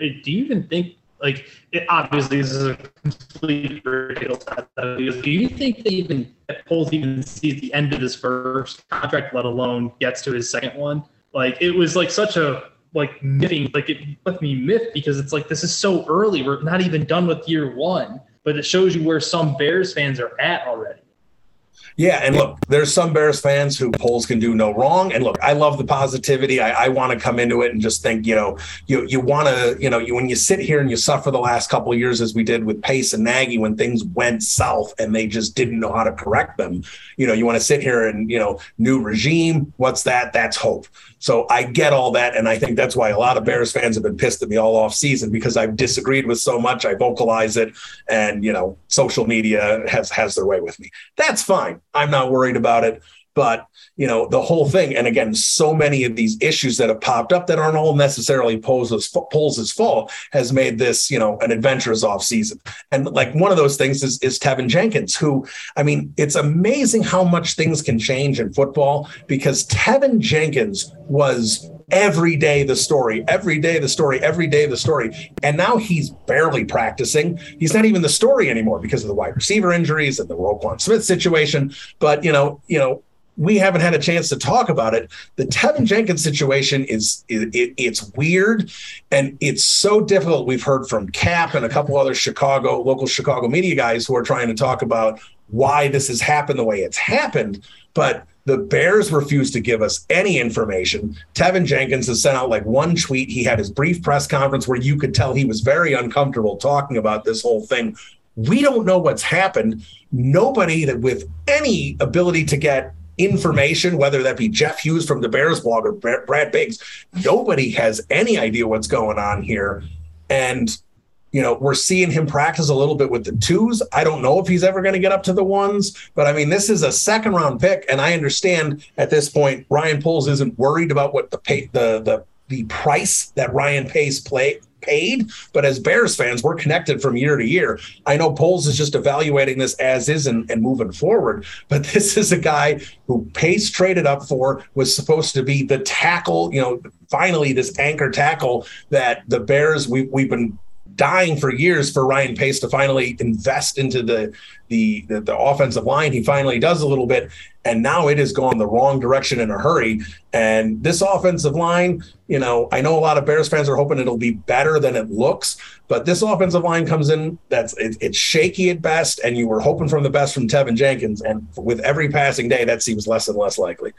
eh, "Do you even think?" Like, it, obviously, this is a complete ridiculous. "Do you think they even Poles even sees the end of his first contract, let alone gets to his second one?" Like, it was like such a like miffing, like it left me miffed because it's like this is so early. We're not even done with year one, but it shows you where some Bears fans are at already. Yeah, and look, there's some Bears fans who Poles can do no wrong. And look, I love the positivity. I, I want to come into it and just think, you know, you you want to, you know, you when you sit here and you suffer the last couple years as we did with Pace and Nagy when things went south and they just didn't know how to correct them. You know, you want to sit here and you know, new regime. What's that? That's hope. So I get all that, and I think that's why a lot of Bears fans have been pissed at me all off season because I've disagreed with so much. I vocalize it, and you know, social media has has their way with me. That's fine. I'm not worried about it. But you know the whole thing, and again, so many of these issues that have popped up that aren't all necessarily Poles' Poles' fault has made this you know an adventurous off season. And like one of those things is is Teven Jenkins, who I mean, it's amazing how much things can change in football because Teven Jenkins was every day the story, every day the story, every day the story. And now he's barely practicing. He's not even the story anymore because of the wide receiver injuries and the Roquan Smith situation. But you know, you know, we haven't had a chance to talk about it. The Teven Jenkins situation is it, it's weird and it's so difficult. We've heard from Cap and a couple other Chicago local Chicago media guys who are trying to talk about why this has happened the way it's happened, but the Bears refuse to give us any information. Teven Jenkins has sent out like one tweet. He had his brief press conference where you could tell he was very uncomfortable talking about this whole thing. We don't know what's happened. Nobody that with any ability to get information, whether that be Jeff Hughes from the Bears blog or Brad Biggs, nobody has any idea what's going on here. And, you know, we're seeing him practice a little bit with the twos. I don't know if he's ever going to get up to the ones, but I mean, this is a second round pick. And I understand at this point, Ryan Poles isn't worried about what the pay, the, the, the price that Ryan Pace play paid. But as Bears fans, we're connected from year to year. I know Poles is just evaluating this as is and, and moving forward. But this is a guy who Pace traded up for, was supposed to be the tackle, you know, finally this anchor tackle that the Bears, we, we've been dying for years for Ryan Pace to finally invest into the, the the the, offensive line. He finally does a little bit, and now it has gone the wrong direction in a hurry. And this offensive line, you know, I know a lot of Bears fans are hoping it'll be better than it looks, but this offensive line comes in that's it, it's shaky at best, and you were hoping from the best from Teven Jenkins, and with every passing day, that seems less and less likely.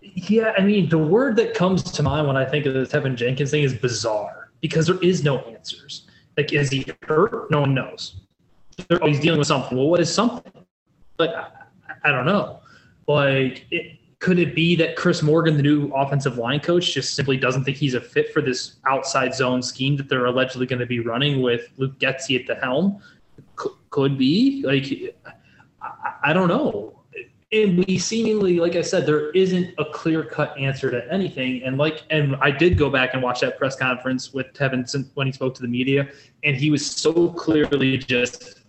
Yeah, I mean, the word that comes to mind when I think of the Teven Jenkins thing is bizarre because there is no answers. Like, is he hurt? No one knows. Oh, he's dealing with something. Well, what is something? Like, I, I don't know. Like, it, could it be that Chris Morgan, the new offensive line coach, just simply doesn't think he's a fit for this outside zone scheme that they're allegedly going to be running with Luke Getsy at the helm? C- could be. Like, I, I don't know and we seemingly like i said there isn't a clear cut answer to anything and like and i did go back and watch that press conference with teven when he spoke to the media and he was so clearly just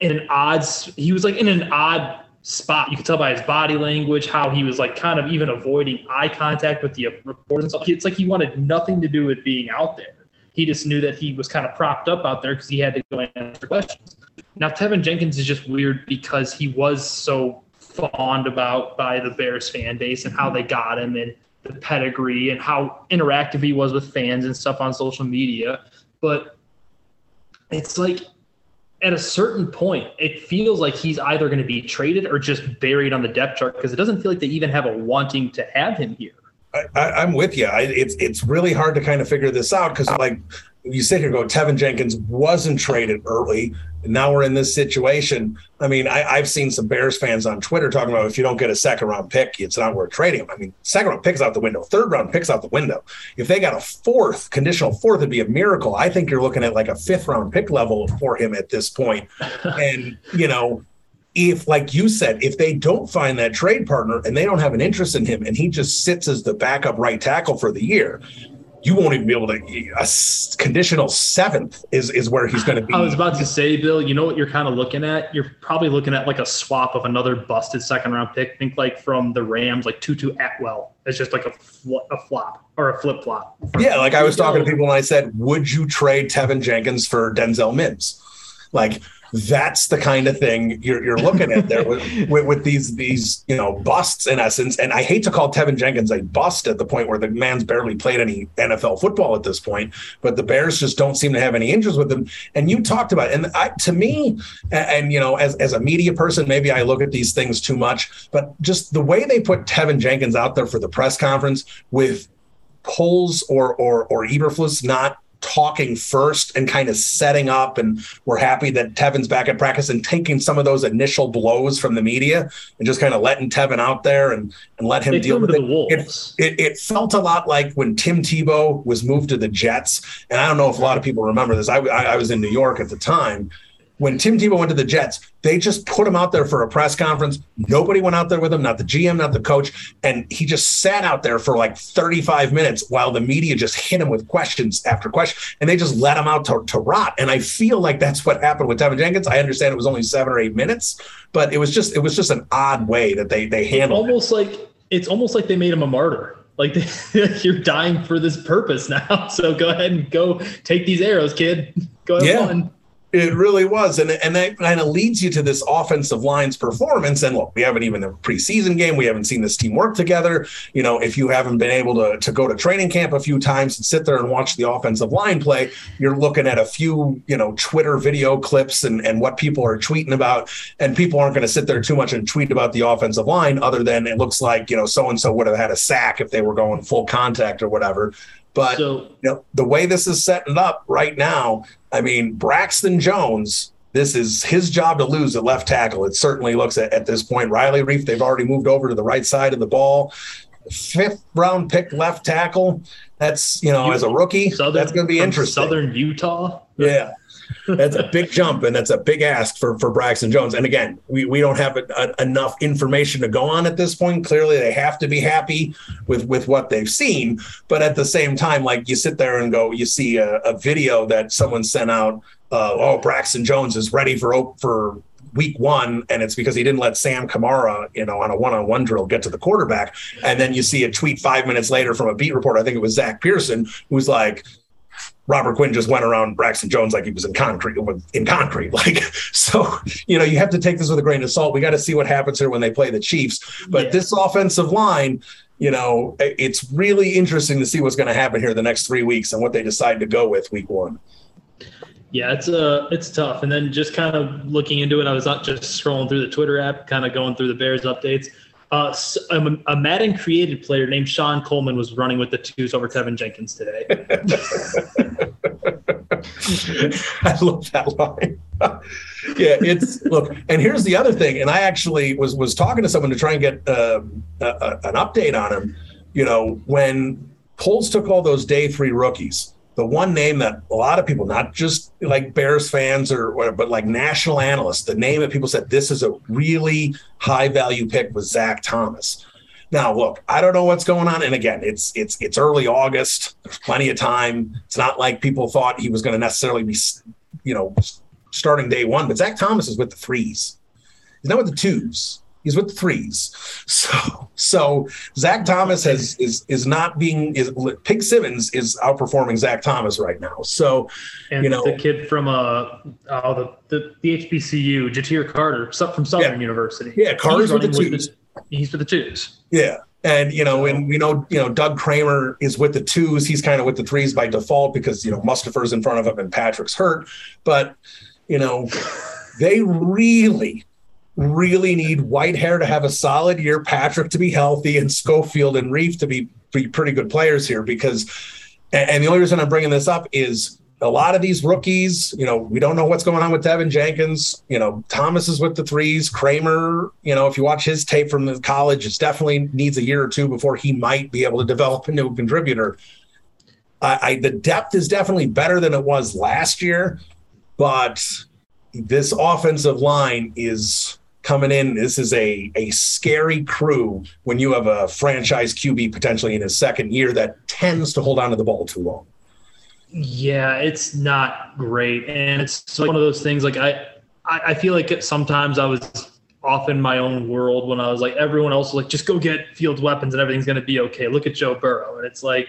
in an odd he was like in an odd spot. You could tell by his body language how he was like kind of even avoiding eye contact with the reporters it's like he wanted nothing to do with being out there. He just knew that he was kind of propped up out there because he had to go answer questions. Now teven jenkins is just weird because he was so fawned about by the Bears fan base and how they got him and the pedigree and how interactive he was with fans and stuff on social media. But it's like at a certain point, it feels like he's either going to be traded or just buried on the depth chart because it doesn't feel like they even have a wanting to have him here. I, am with you. I, it's it's really hard to kind of figure this out because like you sit here and go, Teven Jenkins wasn't traded early. Now we're in this situation. I mean, I, have seen some Bears fans on Twitter talking about if you don't get a second round pick, it's not worth trading him. I mean, second round picks out the window, third round picks out the window. If they got a fourth, conditional fourth, it'd be a miracle. I think you're looking at like a fifth round pick level for him at this point. and, you know, if, like you said, if they don't find that trade partner and they don't have an interest in him and he just sits as the backup right tackle for the year, you won't even be able to a conditional seventh is is where he's going to be. I was about to say, Bill. You know what you're kind of looking at? You're probably looking at like a swap of another busted second round pick. Think like from the Rams, like Tutu Atwell. It's just like a fl- a flop or a flip flop. Yeah, like I was talking to people and I said, would you trade Teven Jenkins for Denzel Mims? Like that's the kind of thing you're, you're looking at there with, with, with, these these you know busts in essence. And I hate to call Teven Jenkins a bust at the point where the man's barely played any NFL football at this point, but the Bears just don't seem to have any interest with him. And you talked about, it, and I, to me, and, and you know, as as a media person, maybe I look at these things too much, but just the way they put Teven Jenkins out there for the press conference with Poles or or or Eberflus not talking first and kind of setting up. And we're happy that Teven's back at practice and taking some of those initial blows from the media and just kind of letting Teven out there and, and let him they deal with it. It, it. it, felt a lot like when Tim Tebow was moved to the Jets. And I don't know if a lot of people remember this. I, I, I was in New York at the time when Tim Tebow went to the Jets, they just put him out there for a press conference. Nobody went out there with him, not the GM, not the coach. And he just sat out there for like 35 minutes while the media just hit him with questions after question. And they just let him out to, to rot. And I feel like that's what happened with Teven Jenkins. I understand it was only seven or eight minutes, but it was just it was just an odd way that they they handled it's almost it. like it's almost like they made him a martyr. Like you're dying for this purpose now. So go ahead and go take these arrows, kid. Go have yeah. It really was. And, and that kind of leads you to this offensive line's performance. And look, we haven't even the preseason game. We haven't seen this team work together. You know, if you haven't been able to, to go to training camp a few times and sit there and watch the offensive line play, you're looking at a few, you know, Twitter video clips and, and what people are tweeting about. And people aren't going to sit there too much and tweet about the offensive line other than it looks like, you know, so and so would have had a sack if they were going full contact or whatever. But so, you know, the way this is setting up right now, I mean, Braxton Jones, this is his job to lose at left tackle. It certainly looks at, at this point. Riley Reiff, they've already moved over to the right side of the ball. Fifth round pick left tackle. That's, you know, you, as a rookie, Southern, that's going to be interesting. Southern Utah. Yeah that's a big jump and that's a big ask for for Braxton Jones. And again, we, we don't have a, a, enough information to go on at this point. Clearly, they have to be happy with with what they've seen, but at the same time, like you sit there and go, you see a, a video that someone sent out. Uh, oh, Braxton Jones is ready for for week one, and it's because he didn't let Sam Kamara, you know, on a one-on-one drill get to the quarterback. And then you see a tweet five minutes later from a beat reporter, I think it was Zach Pearson, who's like, Robert Quinn just went around Braxton Jones like he was in concrete in concrete. Like so, you know, you have to take this with a grain of salt. We got to see what happens here when they play the Chiefs. But yeah. this offensive line, you know, it's really interesting to see what's going to happen here the next three weeks and what they decide to go with week one. Yeah, it's uh it's tough. And then just kind of looking into it, I was not just scrolling through the Twitter app, kind of going through the Bears updates. Uh, a, a Madden created player named Sean Coleman was running with the twos over Teven Jenkins today. I love that line. yeah, it's look, and here's the other thing. And I actually was was talking to someone to try and get uh, a, a, an update on him. You know, when Poles took all those day three rookies, the one name that a lot of people, not just like Bears fans or whatever, but like national analysts, the name that people said this is a really high value pick was Zach Thomas. Now, look, I don't know what's going on, and again, it's it's it's early August. There's plenty of time. It's not like people thought he was going to necessarily be, you know, starting day one. But Zach Thomas is with the threes. He's not with the twos. He's with the threes. So so Zach Thomas has is is not being is Pig Simmons is outperforming Zach Thomas right now. So and you know the kid from uh oh the the, the HBCU Ja'Tyre Carter from Southern yeah. University. Yeah, Carter's with the twos. With the, he's for the twos. Yeah. And you know, and we know, you know, Doug Kramer is with the twos. He's kind of with the threes by default because you know Mustipher's in front of him and Patrick's hurt. But you know, they really really need Whitehair to have a solid year, Patrick to be healthy, and Schofield and Reiff to be, be pretty good players here. Because, and the only reason I'm bringing this up is a lot of these rookies, you know, we don't know what's going on with Teven Jenkins. You know, Thomas is with the threes. Kramer, you know, if you watch his tape from the college, it definitely needs a year or two before he might be able to develop into a contributor. I, I the depth is definitely better than it was last year, but this offensive line is coming in. This is a a scary crew when you have a franchise QB potentially in his second year that tends to hold on to the ball too long. Yeah, it's not great, and it's one of those things. Like I, I feel like sometimes I was off in my own world when I was like everyone else was like just go get field weapons and everything's going to be okay. Look at Joe Burrow, and it's like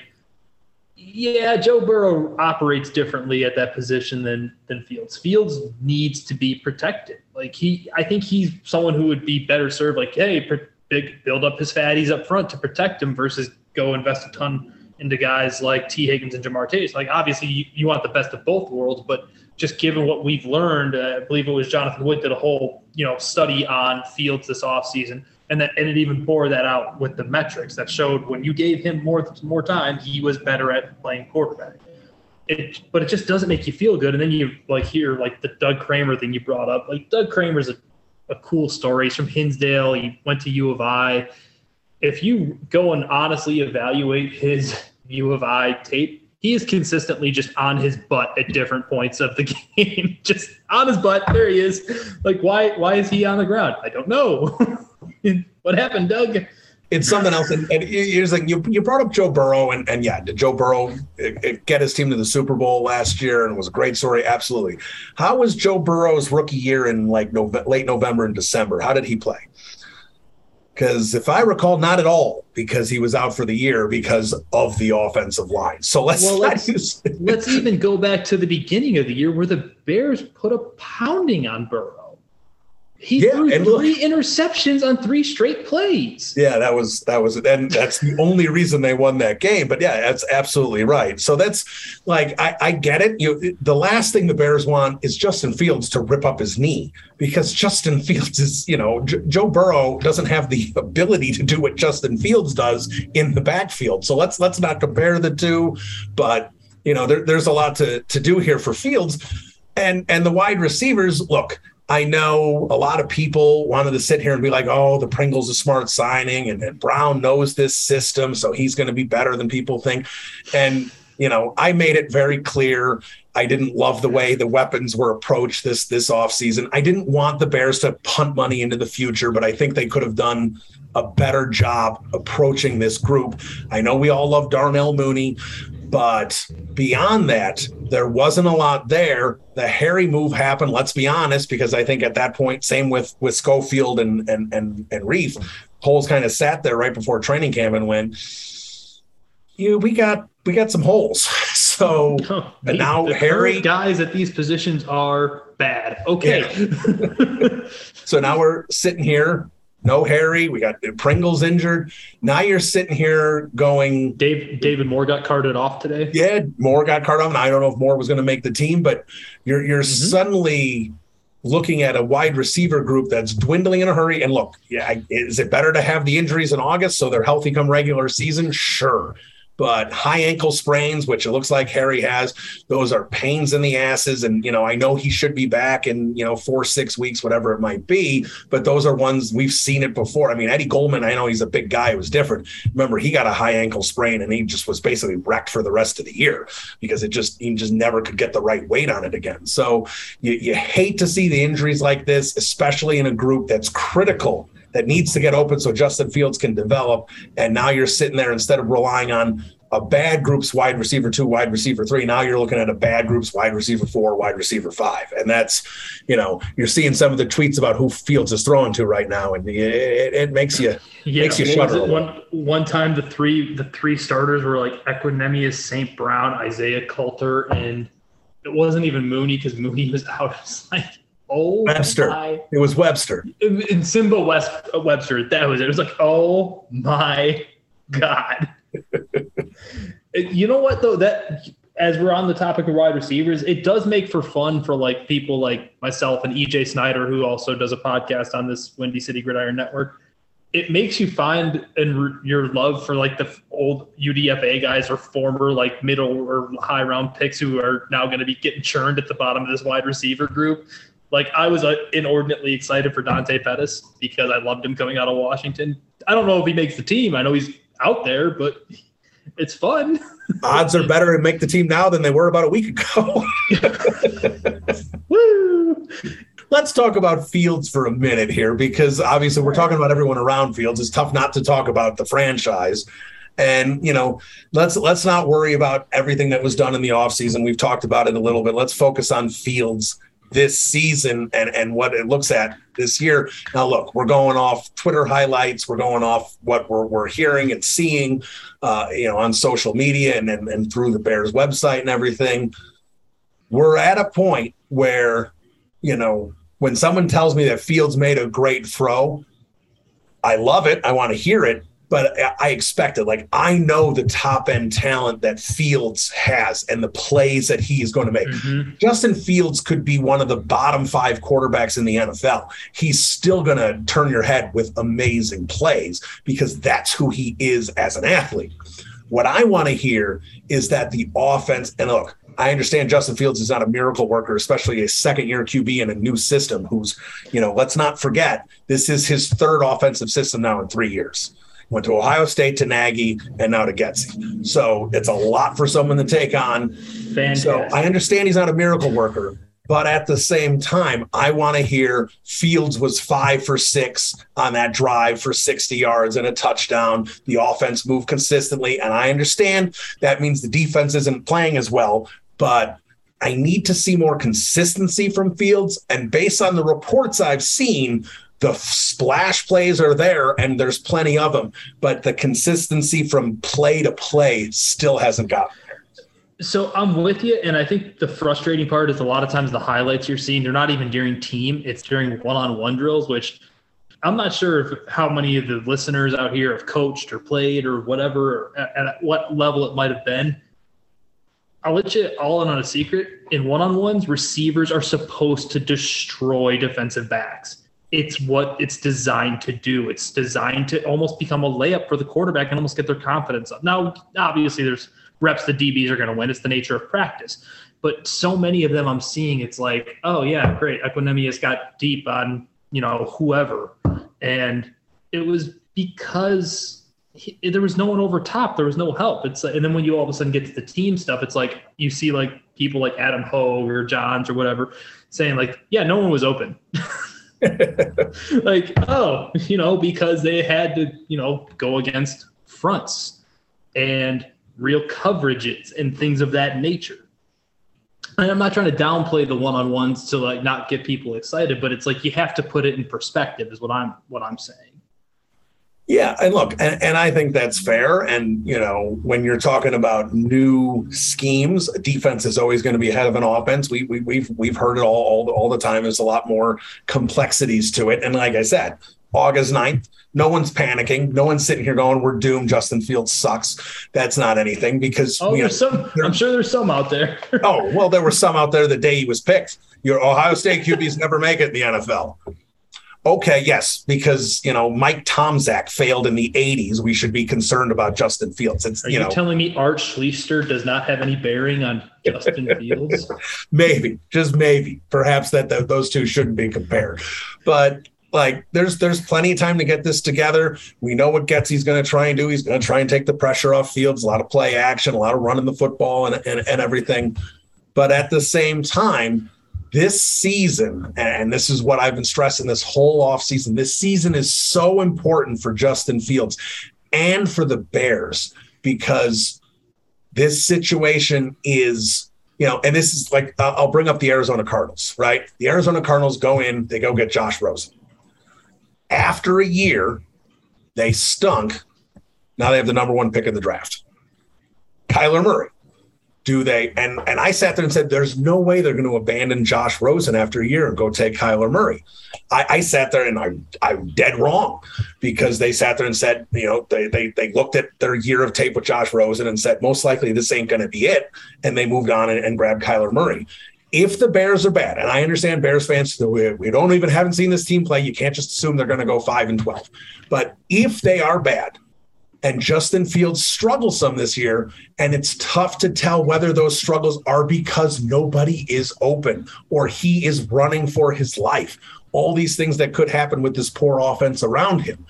yeah, Joe Burrow operates differently at that position than than Fields. Fields needs to be protected. Like he, I think he's someone who would be better served. Like, hey, big build up his fatties up front to protect him versus go invest a ton into guys like Tee Higgins and Ja'Marr Chase. Like, obviously, you, you, want the best of both worlds, but just given what we've learned, uh, I believe it was Jonathan Wood did a whole you know study on Fields this offseason and that and it even bore that out with the metrics that showed when you gave him more more time, he was better at playing quarterback. It, but it just doesn't make you feel good. And then you like hear like the Doug Kramer thing you brought up. Like Doug Kramer's a, a cool story. He's from Hinsdale. He went to U of I. If you go and honestly evaluate his U of I tape, he is consistently just on his butt at different points of the game. just on his butt. There he is. Like why why is he on the ground? I don't know. what happened, Doug? It's something else. And, and here's like you, you brought up Joe Burrow, and, and yeah, did Joe Burrow eh, eh, get his team to the Super Bowl last year? And it was a great story. Absolutely. How was Joe Burrow's rookie year in like Nove- late November and December? How did he play? Because if I recall, not at all, because he was out for the year because of the offensive line. So let's well, let's, let's even go back to the beginning of the year where the Bears put a pounding on Burrow. He yeah, threw and three look, interceptions on three straight plays. Yeah, that was that was and that's the only reason they won that game. But yeah, that's absolutely right. So that's like I, I get it. You the last thing the Bears want is Justin Fields to rip up his knee because Justin Fields is you know J- Joe Burrow doesn't have the ability to do what Justin Fields does in the backfield. So let's let's not compare the two. But you know there, there's a lot to to do here for Fields and and the wide receivers look I know a lot of people wanted to sit here and be like, oh, the Pringle's a smart signing and, and Brown knows this system, so he's going to be better than people think. And, you know, I made it very clear I didn't love the way the weapons were approached this this offseason. I didn't want the Bears to punt money into the future, but I think they could have done a better job approaching this group. I know we all love Darnell Mooney, but beyond that, there wasn't a lot there. The Harry move happened, let's be honest, because I think at that point, same with with Schofield and and and, and Reiff, Poles kind of sat there right before training camp and went, you we got we got some holes. So oh, and now The Harry. guys at these positions are bad. Okay. So now we're sitting here. No Harry. We got Pringle's injured. Now you're sitting here going, Dave David Moore got carted off today. yeah, Moore got carted off. And I don't know if Moore was going to make the team, but you're you're Mm-hmm. suddenly looking at a wide receiver group that's dwindling in a hurry. And look, yeah, is it better to have the injuries in August so they're healthy come regular season? Sure. But high ankle sprains, which it looks like Harry has, those are pains in the asses. And, you know, I know he should be back in, you know, four, six weeks, whatever it might be. But those are ones we've seen it before. I mean, Eddie Goldman, I know he's a big guy. It was different. Remember, he got a high ankle sprain and he just was basically wrecked for the rest of the year because it just, he just never could get the right weight on it again. So you, you hate to see the injuries like this, especially in a group that's critical that needs to get open so Justin Fields can develop. And now you're sitting there instead of relying on a bad group's wide receiver two, wide receiver three. Now you're looking at a bad group's wide receiver four, wide receiver five. And that's, you know, you're seeing some of the tweets about who Fields is throwing to right now. And it, it, makes you, Yeah, makes you shudder. One one time the three the three starters were like Equanimeous, St. Brown, Isaiah Coulter, and it wasn't even Mooney because Mooney was out. It's like oh Webster. my It was Webster. Nsimba West uh, Webster. That was it. It was like oh my god. You know what though that as we're on the topic of wide receivers, it does make for fun for like people like myself and EJ Snyder, who also does a podcast on this Windy City Gridiron Network. It makes you find and your love for like the old UDFA guys or former like middle or high round picks who are now going to be getting churned at the bottom of this wide receiver group. Like I was uh, inordinately excited for Dante Pettis because I loved him coming out of Washington. I don't know if he makes the team. I know he's out there, but it's fun. Odds are better to make the team now than they were about a week ago. Woo! Let's talk about Fields for a minute here because obviously we're talking about everyone around Fields. It's tough not to talk about the franchise. And you know, let's let's not worry about everything that was done in the offseason. We've talked about it a little bit. Let's focus on Fields this season and and what it looks at this year. Now look, we're going off Twitter highlights, we're going off what we're we're hearing and seeing uh, you know, on social media and, and and through the Bears website and everything. We're at a point where, you know, when someone tells me that Fields made a great throw, I love it. I want to hear it, but I- expect it. Like I know the top end talent that Fields has and the plays that he is going to make. Mhm. Justin Fields could be one of the bottom five quarterbacks in the NFL. He's still going to turn your head with amazing plays because that's who he is as an athlete. What I want to hear is that the offense, and look, I understand Justin Fields is not a miracle worker, especially a second year QB in a new system who's, you know, let's not forget, this is his third offensive system now in three years. Went to Ohio State to Nagy and now to Getsy. So it's a lot for someone to take on. Fantastic. So I understand he's not a miracle worker, but at the same time, I want to hear Fields was five for six on that drive for 60 yards and a touchdown. The offense moved consistently. And I understand that means the defense isn't playing as well, but I need to see more consistency from Fields. And based on the reports I've seen, the splash plays are there and there's plenty of them, but the consistency from play to play still hasn't gotten there. So I'm with you, and I think the frustrating part is a lot of times the highlights you're seeing they're not even during team; it's during one-on-one drills, which I'm not sure if how many of the listeners out here have coached or played or whatever, or at, at what level it might have been. I'll let you all in on a secret. In one-on-ones, receivers are supposed to destroy defensive backs. It's what it's designed to do. It's designed to almost become a layup for the quarterback and almost get their confidence up. Now, obviously, there's reps the DBs are going to win. It's the nature of practice. But so many of them I'm seeing, it's like, oh yeah, great. Equanimeous got deep on, you know, whoever. And it was because he, there was no one over top. There was no help. It's and then when you all of a sudden get to the team stuff, it's like you see like people like Adam Hoge or Johns or whatever saying like, yeah, no one was open. like, oh, you know, because they had to, you know, go against fronts and real coverages and things of that nature. And I'm not trying to downplay the one-on-ones to like not get people excited, but it's like you have to put it in perspective is what I'm what I'm saying. Yeah, and look, and, and, I think that's fair. And you know, when you're talking about new schemes, defense is always going to be ahead of an offense. We, we we've we've heard it all all the, all the time. There's a lot more complexities to it. And like I said, August 9th, no one's panicking. No one's sitting here going, "We're doomed." Justin Fields sucks. That's not anything because oh, there's some. I'm sure there's some out there. oh well, there were some out there the day he was picked. Your Ohio State QBs never make it in the NFL. Okay, yes, because you know Mike Tomczak failed in the '80s. We should be concerned about Justin Fields. It's Are you, you know telling me Art Schlichter does not have any bearing on Justin Fields? maybe, just maybe, perhaps that the, those two shouldn't be compared. But like, there's there's plenty of time to get this together. We know what Getsy's going to try and do. He's going to try and take the pressure off Fields. A lot of play action, a lot of running the football, and and, and everything. But at the same time this season, and this is what I've been stressing this whole offseason, this season is so important for Justin Fields and for the Bears because this situation is, you know, and this is like, I'll bring up the Arizona Cardinals, right? The Arizona Cardinals go in, they go get Josh Rosen. After a year, they stunk. Now they have the number one pick in the draft. Kyler Murray do they and and I sat there and said there's no way they're going to abandon Josh Rosen after a year and go take Kyler Murray. I, I sat there and I I'm dead wrong because they sat there and said, you know, they they they looked at their year of tape with Josh Rosen and said most likely this ain't going to be it, and they moved on and, and grabbed Kyler Murray. If the Bears are bad, and I understand Bears fans, we, we don't even haven't seen this team play. You can't just assume they're going to go five and twelve. But if they are bad, and Justin Fields struggles some this year. And it's tough to tell whether those struggles are because nobody is open or he is running for his life. All these things that could happen with this poor offense around him.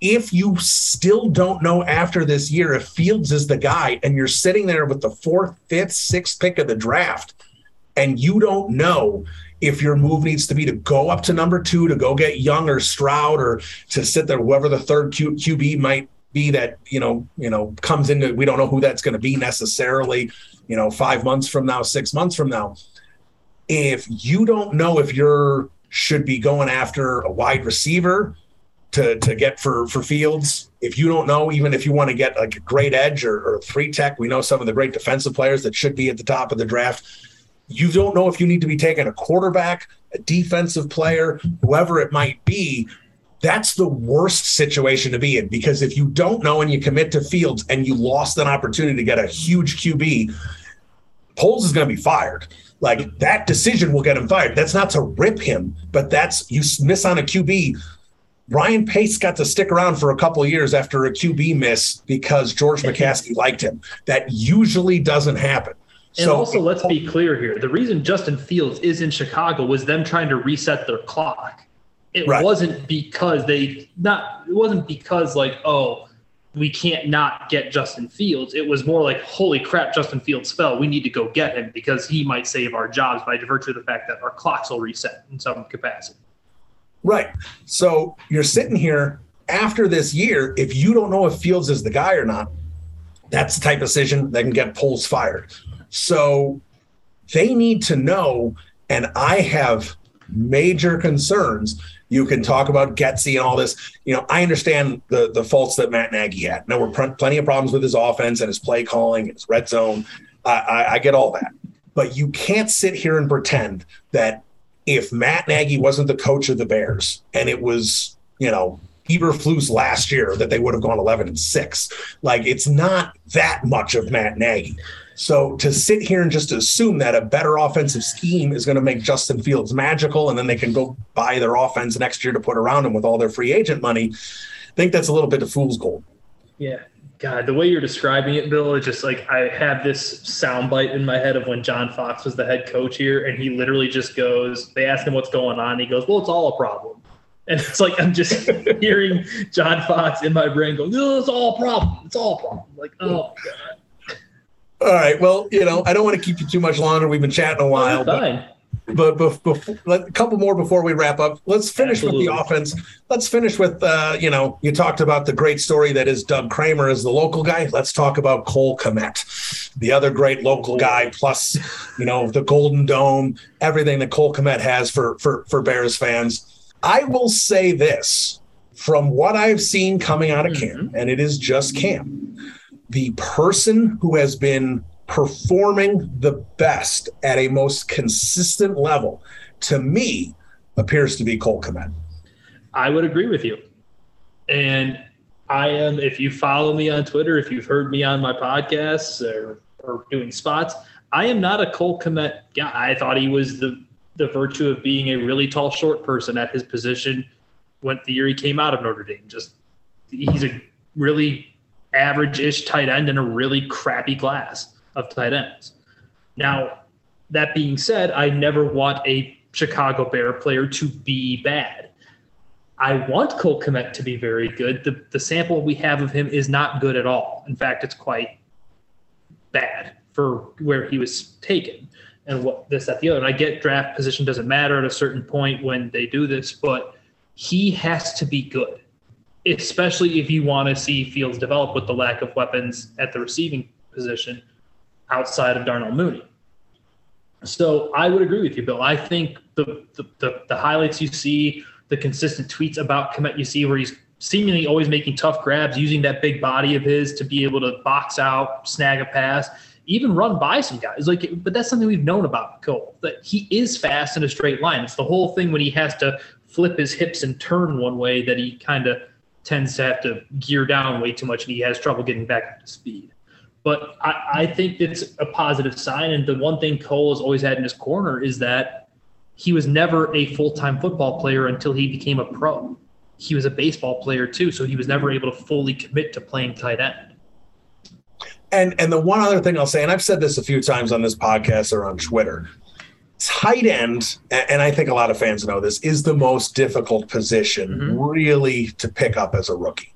If you still don't know after this year if Fields is the guy and you're sitting there with the fourth, fifth, sixth pick of the draft, and you don't know if your move needs to be to go up to number two to go get Young or Stroud or to sit there, whoever the third Q- QB might be that you know you know comes into we don't know who that's going to be necessarily you know five months from now six months from now. If you don't know if you're should be going after a wide receiver to to get for for fields if you don't know even if you want to get like a great edge or, or three tech we know some of the great defensive players that should be at the top of the draft. You don't know if you need to be taking a quarterback a defensive player whoever it might be that's the worst situation to be in because if you don't know and you commit to Fields and you lost an opportunity to get a huge QB, Poles is going to be fired. Like that decision will get him fired. That's not to rip him, but that's you miss on a QB. Ryan Pace got to stick around for a couple years after a QB miss because George McCaskey liked him. That usually doesn't happen. And so, also, let's be clear here: the reason Justin Fields is in Chicago was them trying to reset their clock. It right. wasn't because they not it wasn't because like, oh, we can't not get Justin Fields. It was more like, holy crap, Justin Fields fell. We need to go get him because he might save our jobs by virtue of the fact that our clocks will reset in some capacity. Right. So you're sitting here after this year, if you don't know if Fields is the guy or not, that's the type of decision that can get Poles fired. So they need to know, and I have major concerns you can talk about Getsy and all this. You know, I understand the the faults that Matt Nagy had. There were pr- plenty of problems with his offense and his play calling, his red zone. I, I, I get all that, but you can't sit here and pretend that if Matt Nagy wasn't the coach of the Bears and it was, you know, Eberflus last year that they would have gone 11 and 6. Like it's not that much of Matt Nagy. So to sit here and just assume that a better offensive scheme is going to make Justin Fields magical and then they can go buy their offense next year to put around him with all their free agent money, I think that's a little bit of fool's gold. Yeah. God, the way you're describing it, Bill, it's just like I have this soundbite in my head of when John Fox was the head coach here, and he literally just goes, they ask him what's going on. He goes, Well, it's all a problem. And it's like I'm just hearing John Fox in my brain go, No, it's all a problem. It's all a problem. Like, oh God. All right. Well, you know, I don't want to keep you too much longer. We've been chatting a while. Fine. But, but before, a couple more before we wrap up. Let's finish Absolutely. with the offense. Let's finish with, uh, you know, you talked about the great story that is Doug Kramer as the local guy. Let's talk about Cole Kmet, the other great local guy, plus, you know, the Golden Dome, everything that Cole Kmet has for for for Bears fans. I will say this: from what I've seen coming out of camp, Mm-hmm. and it is just camp, the person who has been performing the best at a most consistent level to me appears to be Cole Kmet. I would agree with you. And I am, if you follow me on Twitter, if you've heard me on my podcasts or, or doing spots, I am not a Cole Kmet guy. I thought he was the, the virtue of being a really tall, short person at his position when the year he came out of Notre Dame. Just he's a really average-ish tight end in a really crappy class of tight ends. Now, that being said, I never want a Chicago Bear player to be bad. I want Cole Kmet to be very good. The, the sample we have of him is not good at all. In fact, it's quite bad for where he was taken and what this, that, the other. And I get draft position doesn't matter at a certain point when they do this, but he has to be good, especially if you want to see Fields develop with the lack of weapons at the receiving position outside of Darnell Mooney. So I would agree with you, Bill. I think the the, the, the highlights you see, the consistent tweets about Kmet you see where he's seemingly always making tough grabs, using that big body of his to be able to box out, snag a pass, even run by some guys. Like, but that's something we've known about Cole that he is fast in a straight line. It's the whole thing when he has to flip his hips and turn one way that he kind of tends to have to gear down way too much and he has trouble getting back up to speed. But I, I think it's a positive sign. And the one thing Cole has always had in his corner is that he was never a full time football player until he became a pro. He was a baseball player too, so he was never able to fully commit to playing tight end. And and the one other thing I'll say, and I've said this a few times on this podcast or on Twitter, tight end, and I think a lot of fans know this, is the most difficult position Mhm. really to pick up as a rookie.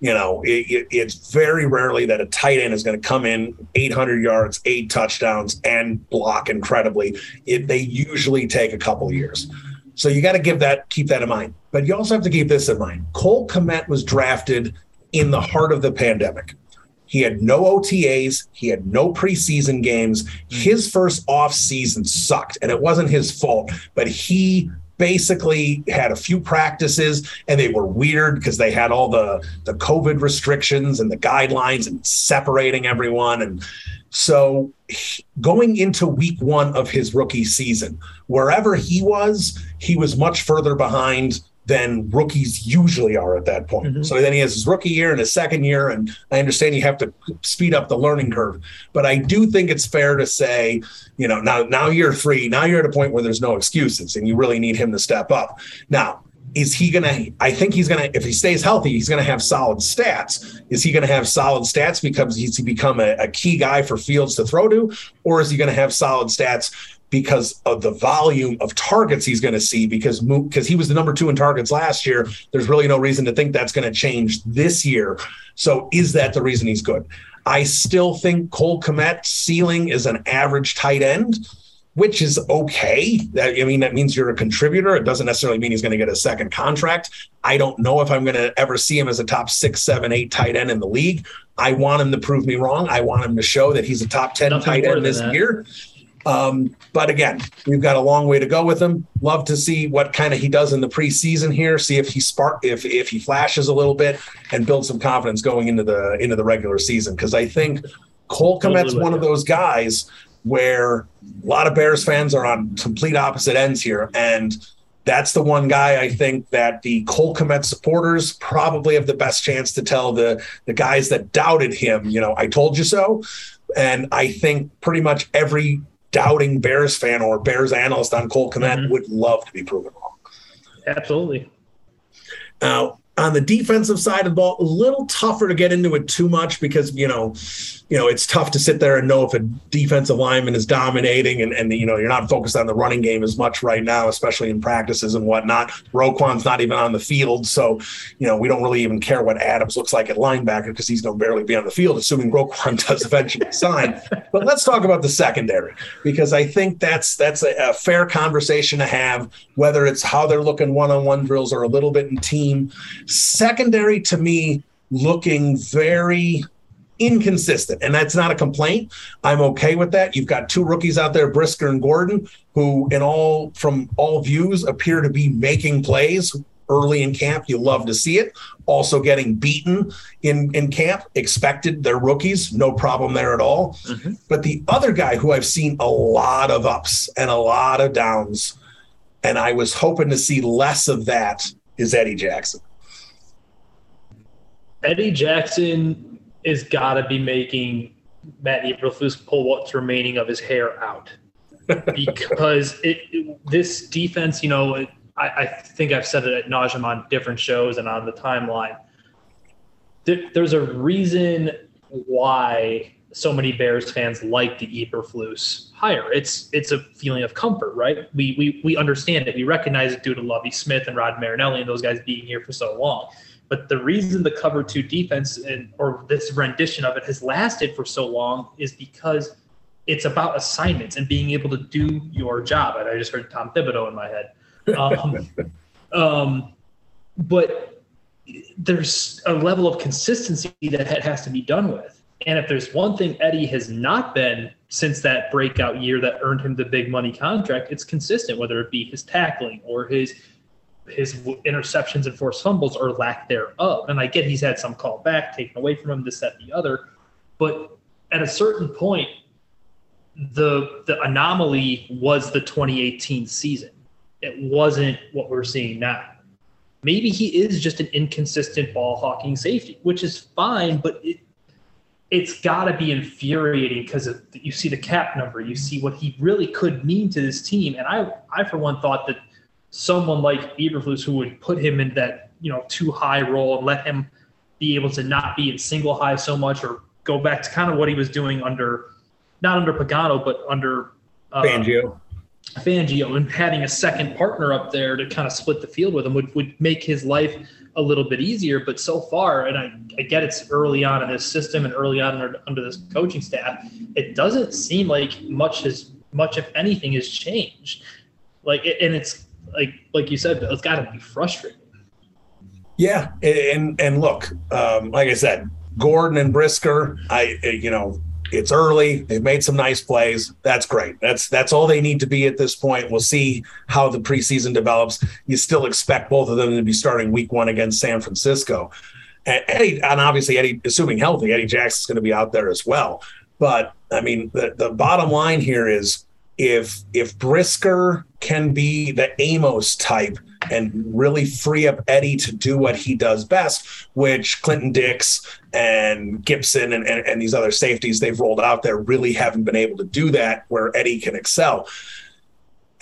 You know, it, it, it's very rarely that a tight end is going to come in 800 yards, eight touchdowns, and block incredibly. It, they usually take a couple years. So you got to give that, keep that in mind. But you also have to keep this in mind. Cole Kmet was drafted in the heart of the pandemic. He had no OTAs. He had no preseason games. His first off season sucked, and it wasn't his fault. But he basically had a few practices, and they were weird because they had all the the COVID restrictions and the guidelines and separating everyone. And so, going into week one of his rookie season, wherever he was, he was much further behind than rookies usually are at that point. Mhm. So then he has his rookie year and his second year, and I understand you have to speed up the learning curve. But I do think it's fair to say, you know, now now year three, now you're at a point where there's no excuses, and you really need him to step up. Now, is he gonna? I think he's gonna. If he stays healthy, he's gonna have solid stats. Is he gonna have solid stats because he's become a, a key guy for Fields to throw to, or is he gonna have solid stats? Because of the volume of targets he's going to see because because he was the number two in targets last year. There's really no reason to think that's going to change this year. So is that the reason he's good? I still think cole kmet ceiling is an average tight end which is okay. That, i mean that means you're a contributor. It doesn't necessarily mean he's going to get a second contract. I don't know if i'm going to ever see him as a top six seven eight tight end in the league. I want him to prove me wrong. I want him to show that he's a top 10 Nothing tight end this that. year um, but again, we've got a long way to go with him. Love to see what kind of he does in the preseason here. See if he spark if if he flashes a little bit and build some confidence going into the into the regular season. Because I think Cole Kmet's one of those guys where a lot of Bears fans are on complete opposite ends here, and that's the one guy I think that the Cole Kmet supporters probably have the best chance to tell the the guys that doubted him. You know, I told you so. And I think pretty much every doubting Bears fan or Bears analyst on Cole Kmet Mhm. would love to be proven wrong. Absolutely. Now, on the defensive side of the ball, a little tougher to get into it too much because you know, you know, it's tough to sit there and know if a defensive lineman is dominating and, and you know you're not focused on the running game as much right now, especially in practices and whatnot. Roquan's not even on the field, so you know we don't really even care what Adams looks like at linebacker because he's going to barely be on the field, assuming Roquan does eventually sign. But let's talk about the secondary because I think that's that's a, a fair conversation to have, whether it's how they're looking one-on-one drills or a little bit in team. Secondary to me looking very inconsistent, and that's not a complaint. I'm okay with that. You've got two rookies out there, Brisker and Gordon, who, in all from all views, appear to be making plays early in camp. You love to see it. Also getting beaten in, in camp, expected. They're rookies, no problem there at all. Mm-hmm. But the other guy who I've seen a lot of ups and a lot of downs, and I was hoping to see less of that, is Eddie Jackson. Eddie Jackson is got to be making Matt Eberflus pull what's remaining of his hair out because it, it, this defense, you know, it, I, I, think I've said it at nauseum on different shows and on the timeline. There, there's a reason why so many Bears fans like the Eberflus hire. It's it's a feeling of comfort, right? We we we understand it. We recognize it due to Lovie Smith and Rod Marinelli and those guys being here for so long. But the reason the cover two defense and or this rendition of it has lasted for so long is because it's about assignments and being able to do your job. And I just heard Tom Thibodeau in my head. Um, um, but there's a level of consistency that has to be done with. And if there's one thing Eddie has not been since that breakout year that earned him the big money contract, it's consistent, whether it be his tackling or his his interceptions and forced fumbles or lack thereof. And I get he's had some call back taken away from him, this, that, the other. But at a certain point, the the anomaly was the 2018 season. It wasn't what we're seeing now. Maybe he is just an inconsistent ball hawking safety, which is fine, but it it's got to be infuriating because you see the cap number, you see what he really could mean to this team, and I I for one thought that someone like Eberflus who would put him in that you know two high role and let him be able to not be in single high so much or go back to kind of what he was doing under not under Pagano but under uh, Fangio. Fangio and having a second partner up there to kind of split the field with him would, would make his life a little bit easier. But so far, and I, I get it's early on in this system and early on under, under this coaching staff, it doesn't seem like much has much if anything has changed. Like, and it's like like you said, it's got to be frustrating. Yeah, and and look, um, like I said, Gordon and Brisker, I you know it's early. They've made some nice plays. That's great. That's that's all they need to be at this point. We'll see how the preseason develops. You still expect both of them to be starting week one against San Francisco. And Eddie, and obviously Eddie, assuming healthy, Eddie Jackson's going to be out there as well. But I mean, the, the bottom line here is if if Brisker can be the Amos type and really free up Eddie to do what he does best, which Clinton Dix and Gipson and, and, and, these other safeties they've rolled out there really haven't been able to do that where Eddie can excel.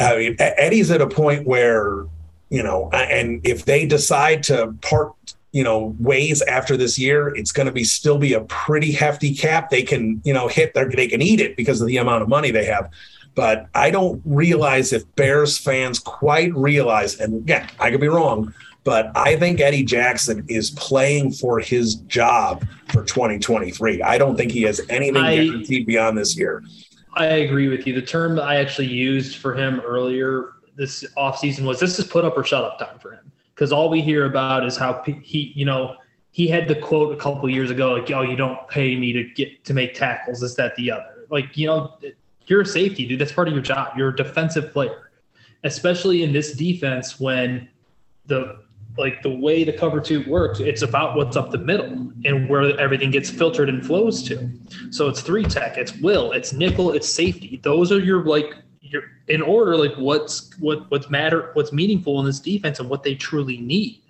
I mean, Eddie's at a point where, you know, and if they decide to part you know ways after this year it's going to be still be a pretty hefty cap they can you know hit their, they can eat it because of the amount of money they have but I don't realize if Bears fans quite realize, and yeah, I could be wrong, but I think Eddie Jackson is playing for his job for 2023. I don't think he has anything I, guaranteed beyond this year. I agree with you. The term I actually used for him earlier this offseason was this is put up or shut up time for him. Because all we hear about is how he, you know, he had the quote a couple years ago, like, "Oh, you don't pay me to get to make tackles." This, that, the other. Like, you know, you're a safety, dude. That's part of your job. You're a defensive player, especially in this defense when the like the way the cover two works, it's about what's up the middle and where everything gets filtered and flows to. So it's three tech, it's will, it's nickel, it's safety. Those are your like your in order like what's what what's matter what's meaningful in this defense and what they truly need.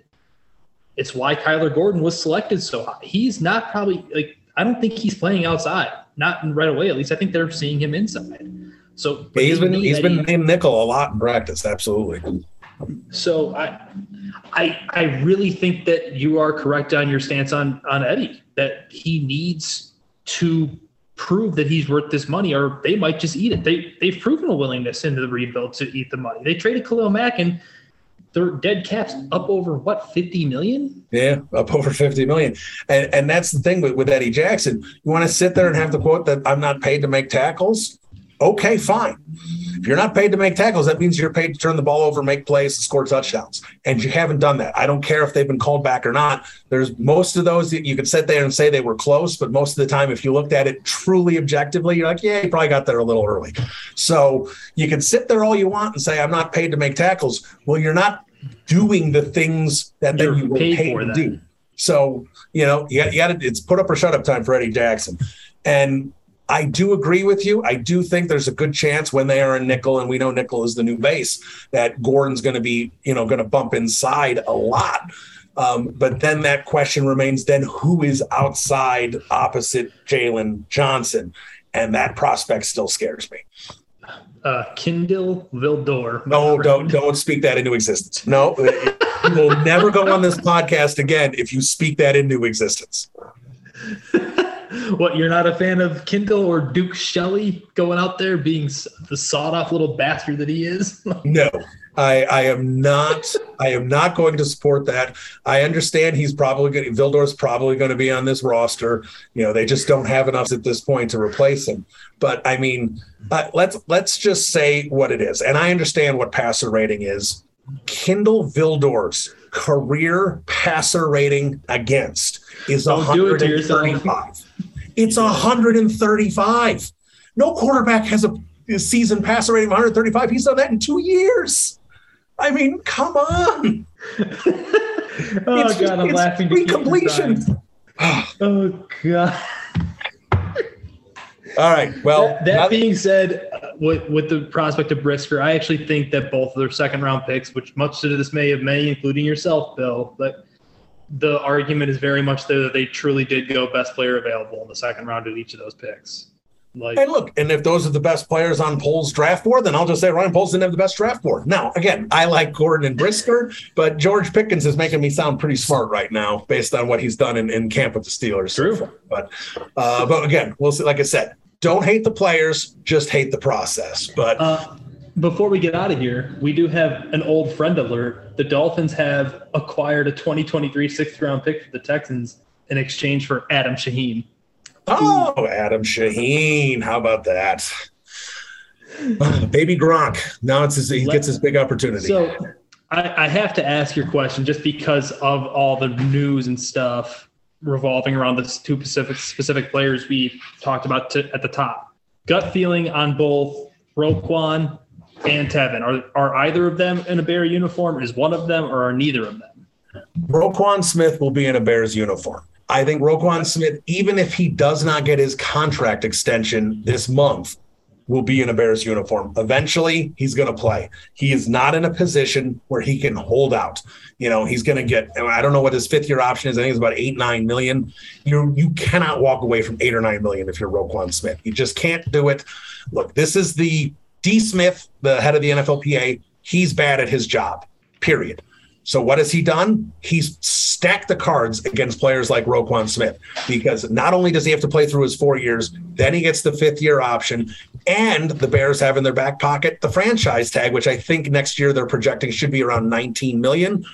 It's why Kyler Gordon was selected so high. He's not probably like I don't think he's playing outside not right away. At least I think they're seeing him inside. So he's been he's been named nickel a lot in practice. Absolutely. So I, I, I really think that you are correct on your stance on on Eddie. That he needs to prove that he's worth this money, or they might just eat it. They they've proven a willingness into the rebuild to eat the money. They traded Khalil Mack and their dead caps up over what 50 million? Yeah up over 50 million. And and that's the thing with, with eddie jackson. You want to sit there and have the quote that i'm not paid to make tackles okay fine if you're not paid to make tackles, that means you're paid to turn the ball over, make plays, and score touchdowns. And you haven't done that. I don't care if they've been called back or not. There's most of those that you could sit there and say they were close, but most of the time, if you looked at it truly objectively, you're like, yeah, you probably got there a little early. So you can sit there all you want and say, I'm not paid to make tackles. Well, you're not doing the things that You're you were paid paid to that. do. So, you know, you got, you got to, it's put up or shut up time for Eddie Jackson. And I do agree with you. I do think there's a good chance when they are in nickel, and we know nickel is the new base, that Gordon's going to be, you know, going to bump inside a lot. Um, but then that question remains: then who is outside opposite Jaylon Johnson? And that prospect still scares me. Uh, Kindle Vildor. No, friend. don't don't speak that into existence. No, you will never go on this podcast again if you speak that into existence. What, you're not a fan of Kindle or Duke Shelley going out there being the sawed off little bastard that he is? No, I, I am not. I am not going to support that. I understand he's probably going. Vildor's probably going to be on this roster. You know, they just don't have enough at this point to replace him. But I mean, uh, let's let's just say what it is. And I understand what passer rating is. Kindle Vildor's career passer rating against is Don't do it to yourself. 135. It's 135. No quarterback has a, a season passer rating of 135. He's done that in two years. I mean, come on. oh It's- god, I'm it's laughing. to free completion. Oh god. All right. Well, that that now- being said, uh, with with the prospect of Brisker, I actually think that both of their second round picks, which much to the dismay of many, including yourself, Bill, but the argument is very much there that they truly did go best player available in the second round at each of those picks. Like And look, and if those are the best players on Poles' draft board, then I'll just say Ryan Poles didn't have the best draft board. Now, again, I like Gordon and Brisker, but George Pickens is making me sound pretty smart right now based on what he's done in, in camp with the Steelers. so True. far. But uh, but again, we'll see. Like I said, don't hate the players, just hate the process. But Uh, before we get out of here, we do have an old friend alert. The Dolphins have acquired a 2023 sixth round pick for the Texans in exchange for Adam Shaheen. oh, Adam Shaheen, how about that? Baby Gronk. Now it's his, he gets his big opportunity. So I, I have to ask your question just because of all the news and stuff revolving around the two specific specific players we talked about to, at the top. Gut feeling on both Roquan and Teven. Are are either of them in a Bear uniform? Is one of them or are neither of them? Roquan Smith will be in a Bears uniform. I think Roquan Smith, even if he does not get his contract extension this month, will be in a Bears uniform. Eventually, he's going to play. He is not in a position where he can hold out. You know, he's going to get, I don't know what his fifth year option is. I think it's about eight, nine million. You you cannot walk away from eight or nine million if you're Roquan Smith. You just can't do it. Look, this is the D. Smith, the head of the NFLPA. He's bad at his job, period. So what has he done? He's stacked the cards against players like Roquan Smith because not only does he have to play through his four years, then he gets the fifth year option, and the Bears have in their back pocket the franchise tag, which I think next year they're projecting should be around 19 million.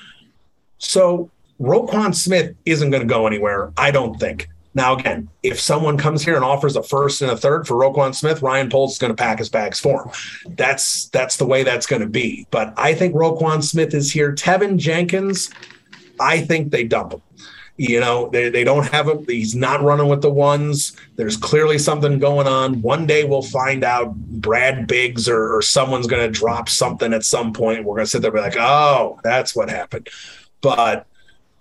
So Roquan Smith isn't going to go anywhere, I don't think. Now, again, if someone comes here and offers a first and a third for Roquan Smith, Ryan Poles is going to pack his bags for him. That's that's the way that's going to be. But I think Roquan Smith is here. Teven Jenkins, I think they dump him. You know, they, they don't have him. He's not running with the ones. There's clearly something going on. One day we'll find out Brad Biggs or, or someone's going to drop something at some point. We're going to sit there and be like, oh, that's what happened. But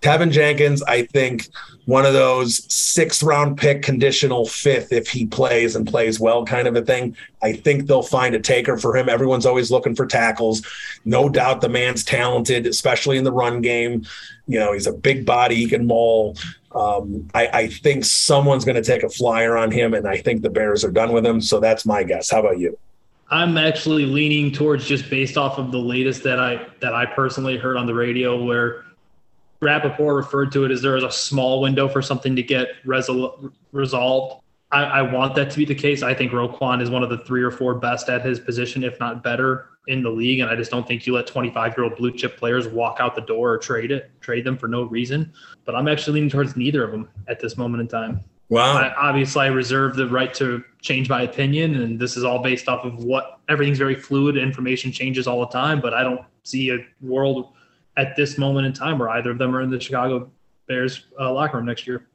Teven Jenkins, I think one of those sixth round pick conditional fifth if he plays and plays well kind of a thing. I think they'll find a taker for him. Everyone's always looking for tackles. No doubt the man's talented, especially in the run game. You know, he's a big body, he can maul. Um, I, I think someone's going to take a flyer on him, and I think the Bears are done with him. So that's my guess. How about you? I'm actually leaning towards just based off of the latest that I that I personally heard on the radio where Rapoport referred to it as there is a small window for something to get resol- resolved. I, I want that to be the case. I think Roquan is one of the three or four best at his position, if not better, in the league. And I just don't think you let 25 year old blue chip players walk out the door or trade it, trade them for no reason. But I'm actually leaning towards neither of them at this moment in time. Wow. I, obviously, I reserve the right to change my opinion, and this is all based off of what everything's very fluid. Information changes all the time, but I don't see a world at this moment in time where either of them are in the Chicago Bears uh, locker room next year.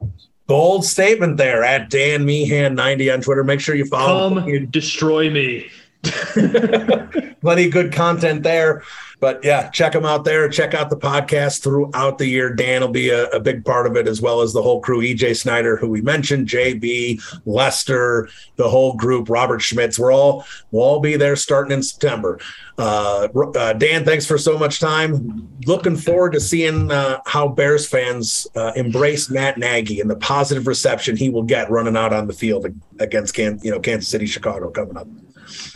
Bold statement there at Dan Meehan 90 on Twitter. Make sure you follow him. Come destroy me. plenty good content there. but yeah, check them out there. Check out the podcast throughout the year. Dan will be a, a, big part of it, as well as the whole crew. EJ Snyder, who we mentioned, JB, Lester, the whole group, Robert Schmitz. We're all we'll all be there starting in September. Uh, uh, Dan, thanks for so much time. Looking forward to seeing uh, how Bears fans uh, embrace Matt Nagy and the positive reception he will get running out on the field against you know Kansas City, Chicago coming up.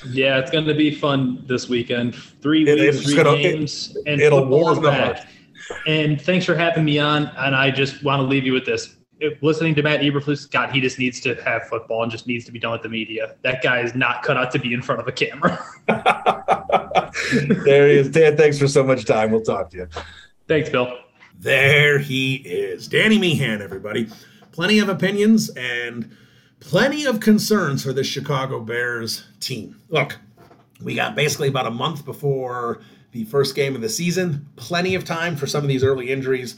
Yeah, it's going to be fun this weekend. Three it, weeks, three gonna, games, it, and it'll warm the heart. And thanks for having me on. And I just want to leave you with this. If listening to Matt Eberflus, God, he just needs to have football and just needs to be done with the media. That guy is not cut out to be in front of a camera. there he is. Dan, thanks for so much time. We'll talk to you. Thanks, Bill. There he is. Danny Meehan, everybody. Plenty of opinions and – plenty of concerns for the Chicago Bears team. Look, we got basically about a month before the first game of the season. Plenty of time for some of these early injuries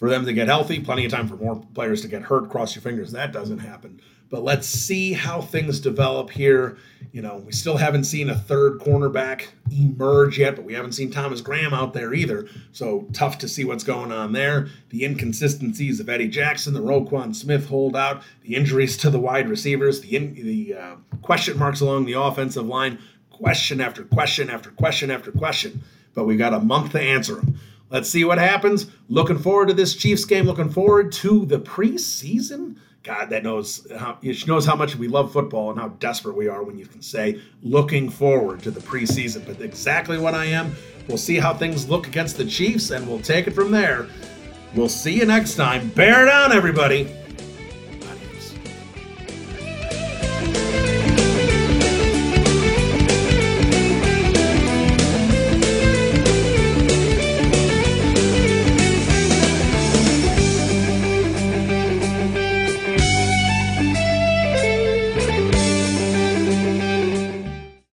for them to get healthy. Plenty of time for more players to get hurt. Cross your fingers that doesn't happen. But let's see how things develop here. You know, we still haven't seen a third cornerback emerge yet, but we haven't seen Thomas Graham out there either. So tough to see what's going on there. The inconsistencies of Eddie Jackson, the Roquan Smith holdout, the injuries to the wide receivers, the in, the uh, question marks along the offensive line, question after question after question after question. But we got a month to answer them. Let's see what happens. Looking forward to this Chiefs game. Looking forward to the preseason God that knows how she knows how much we love football and how desperate we are when you can say looking forward to the preseason. But exactly what I am. We'll see how things look against the Chiefs, and we'll take it from there. We'll see you next time. Bear down, everybody.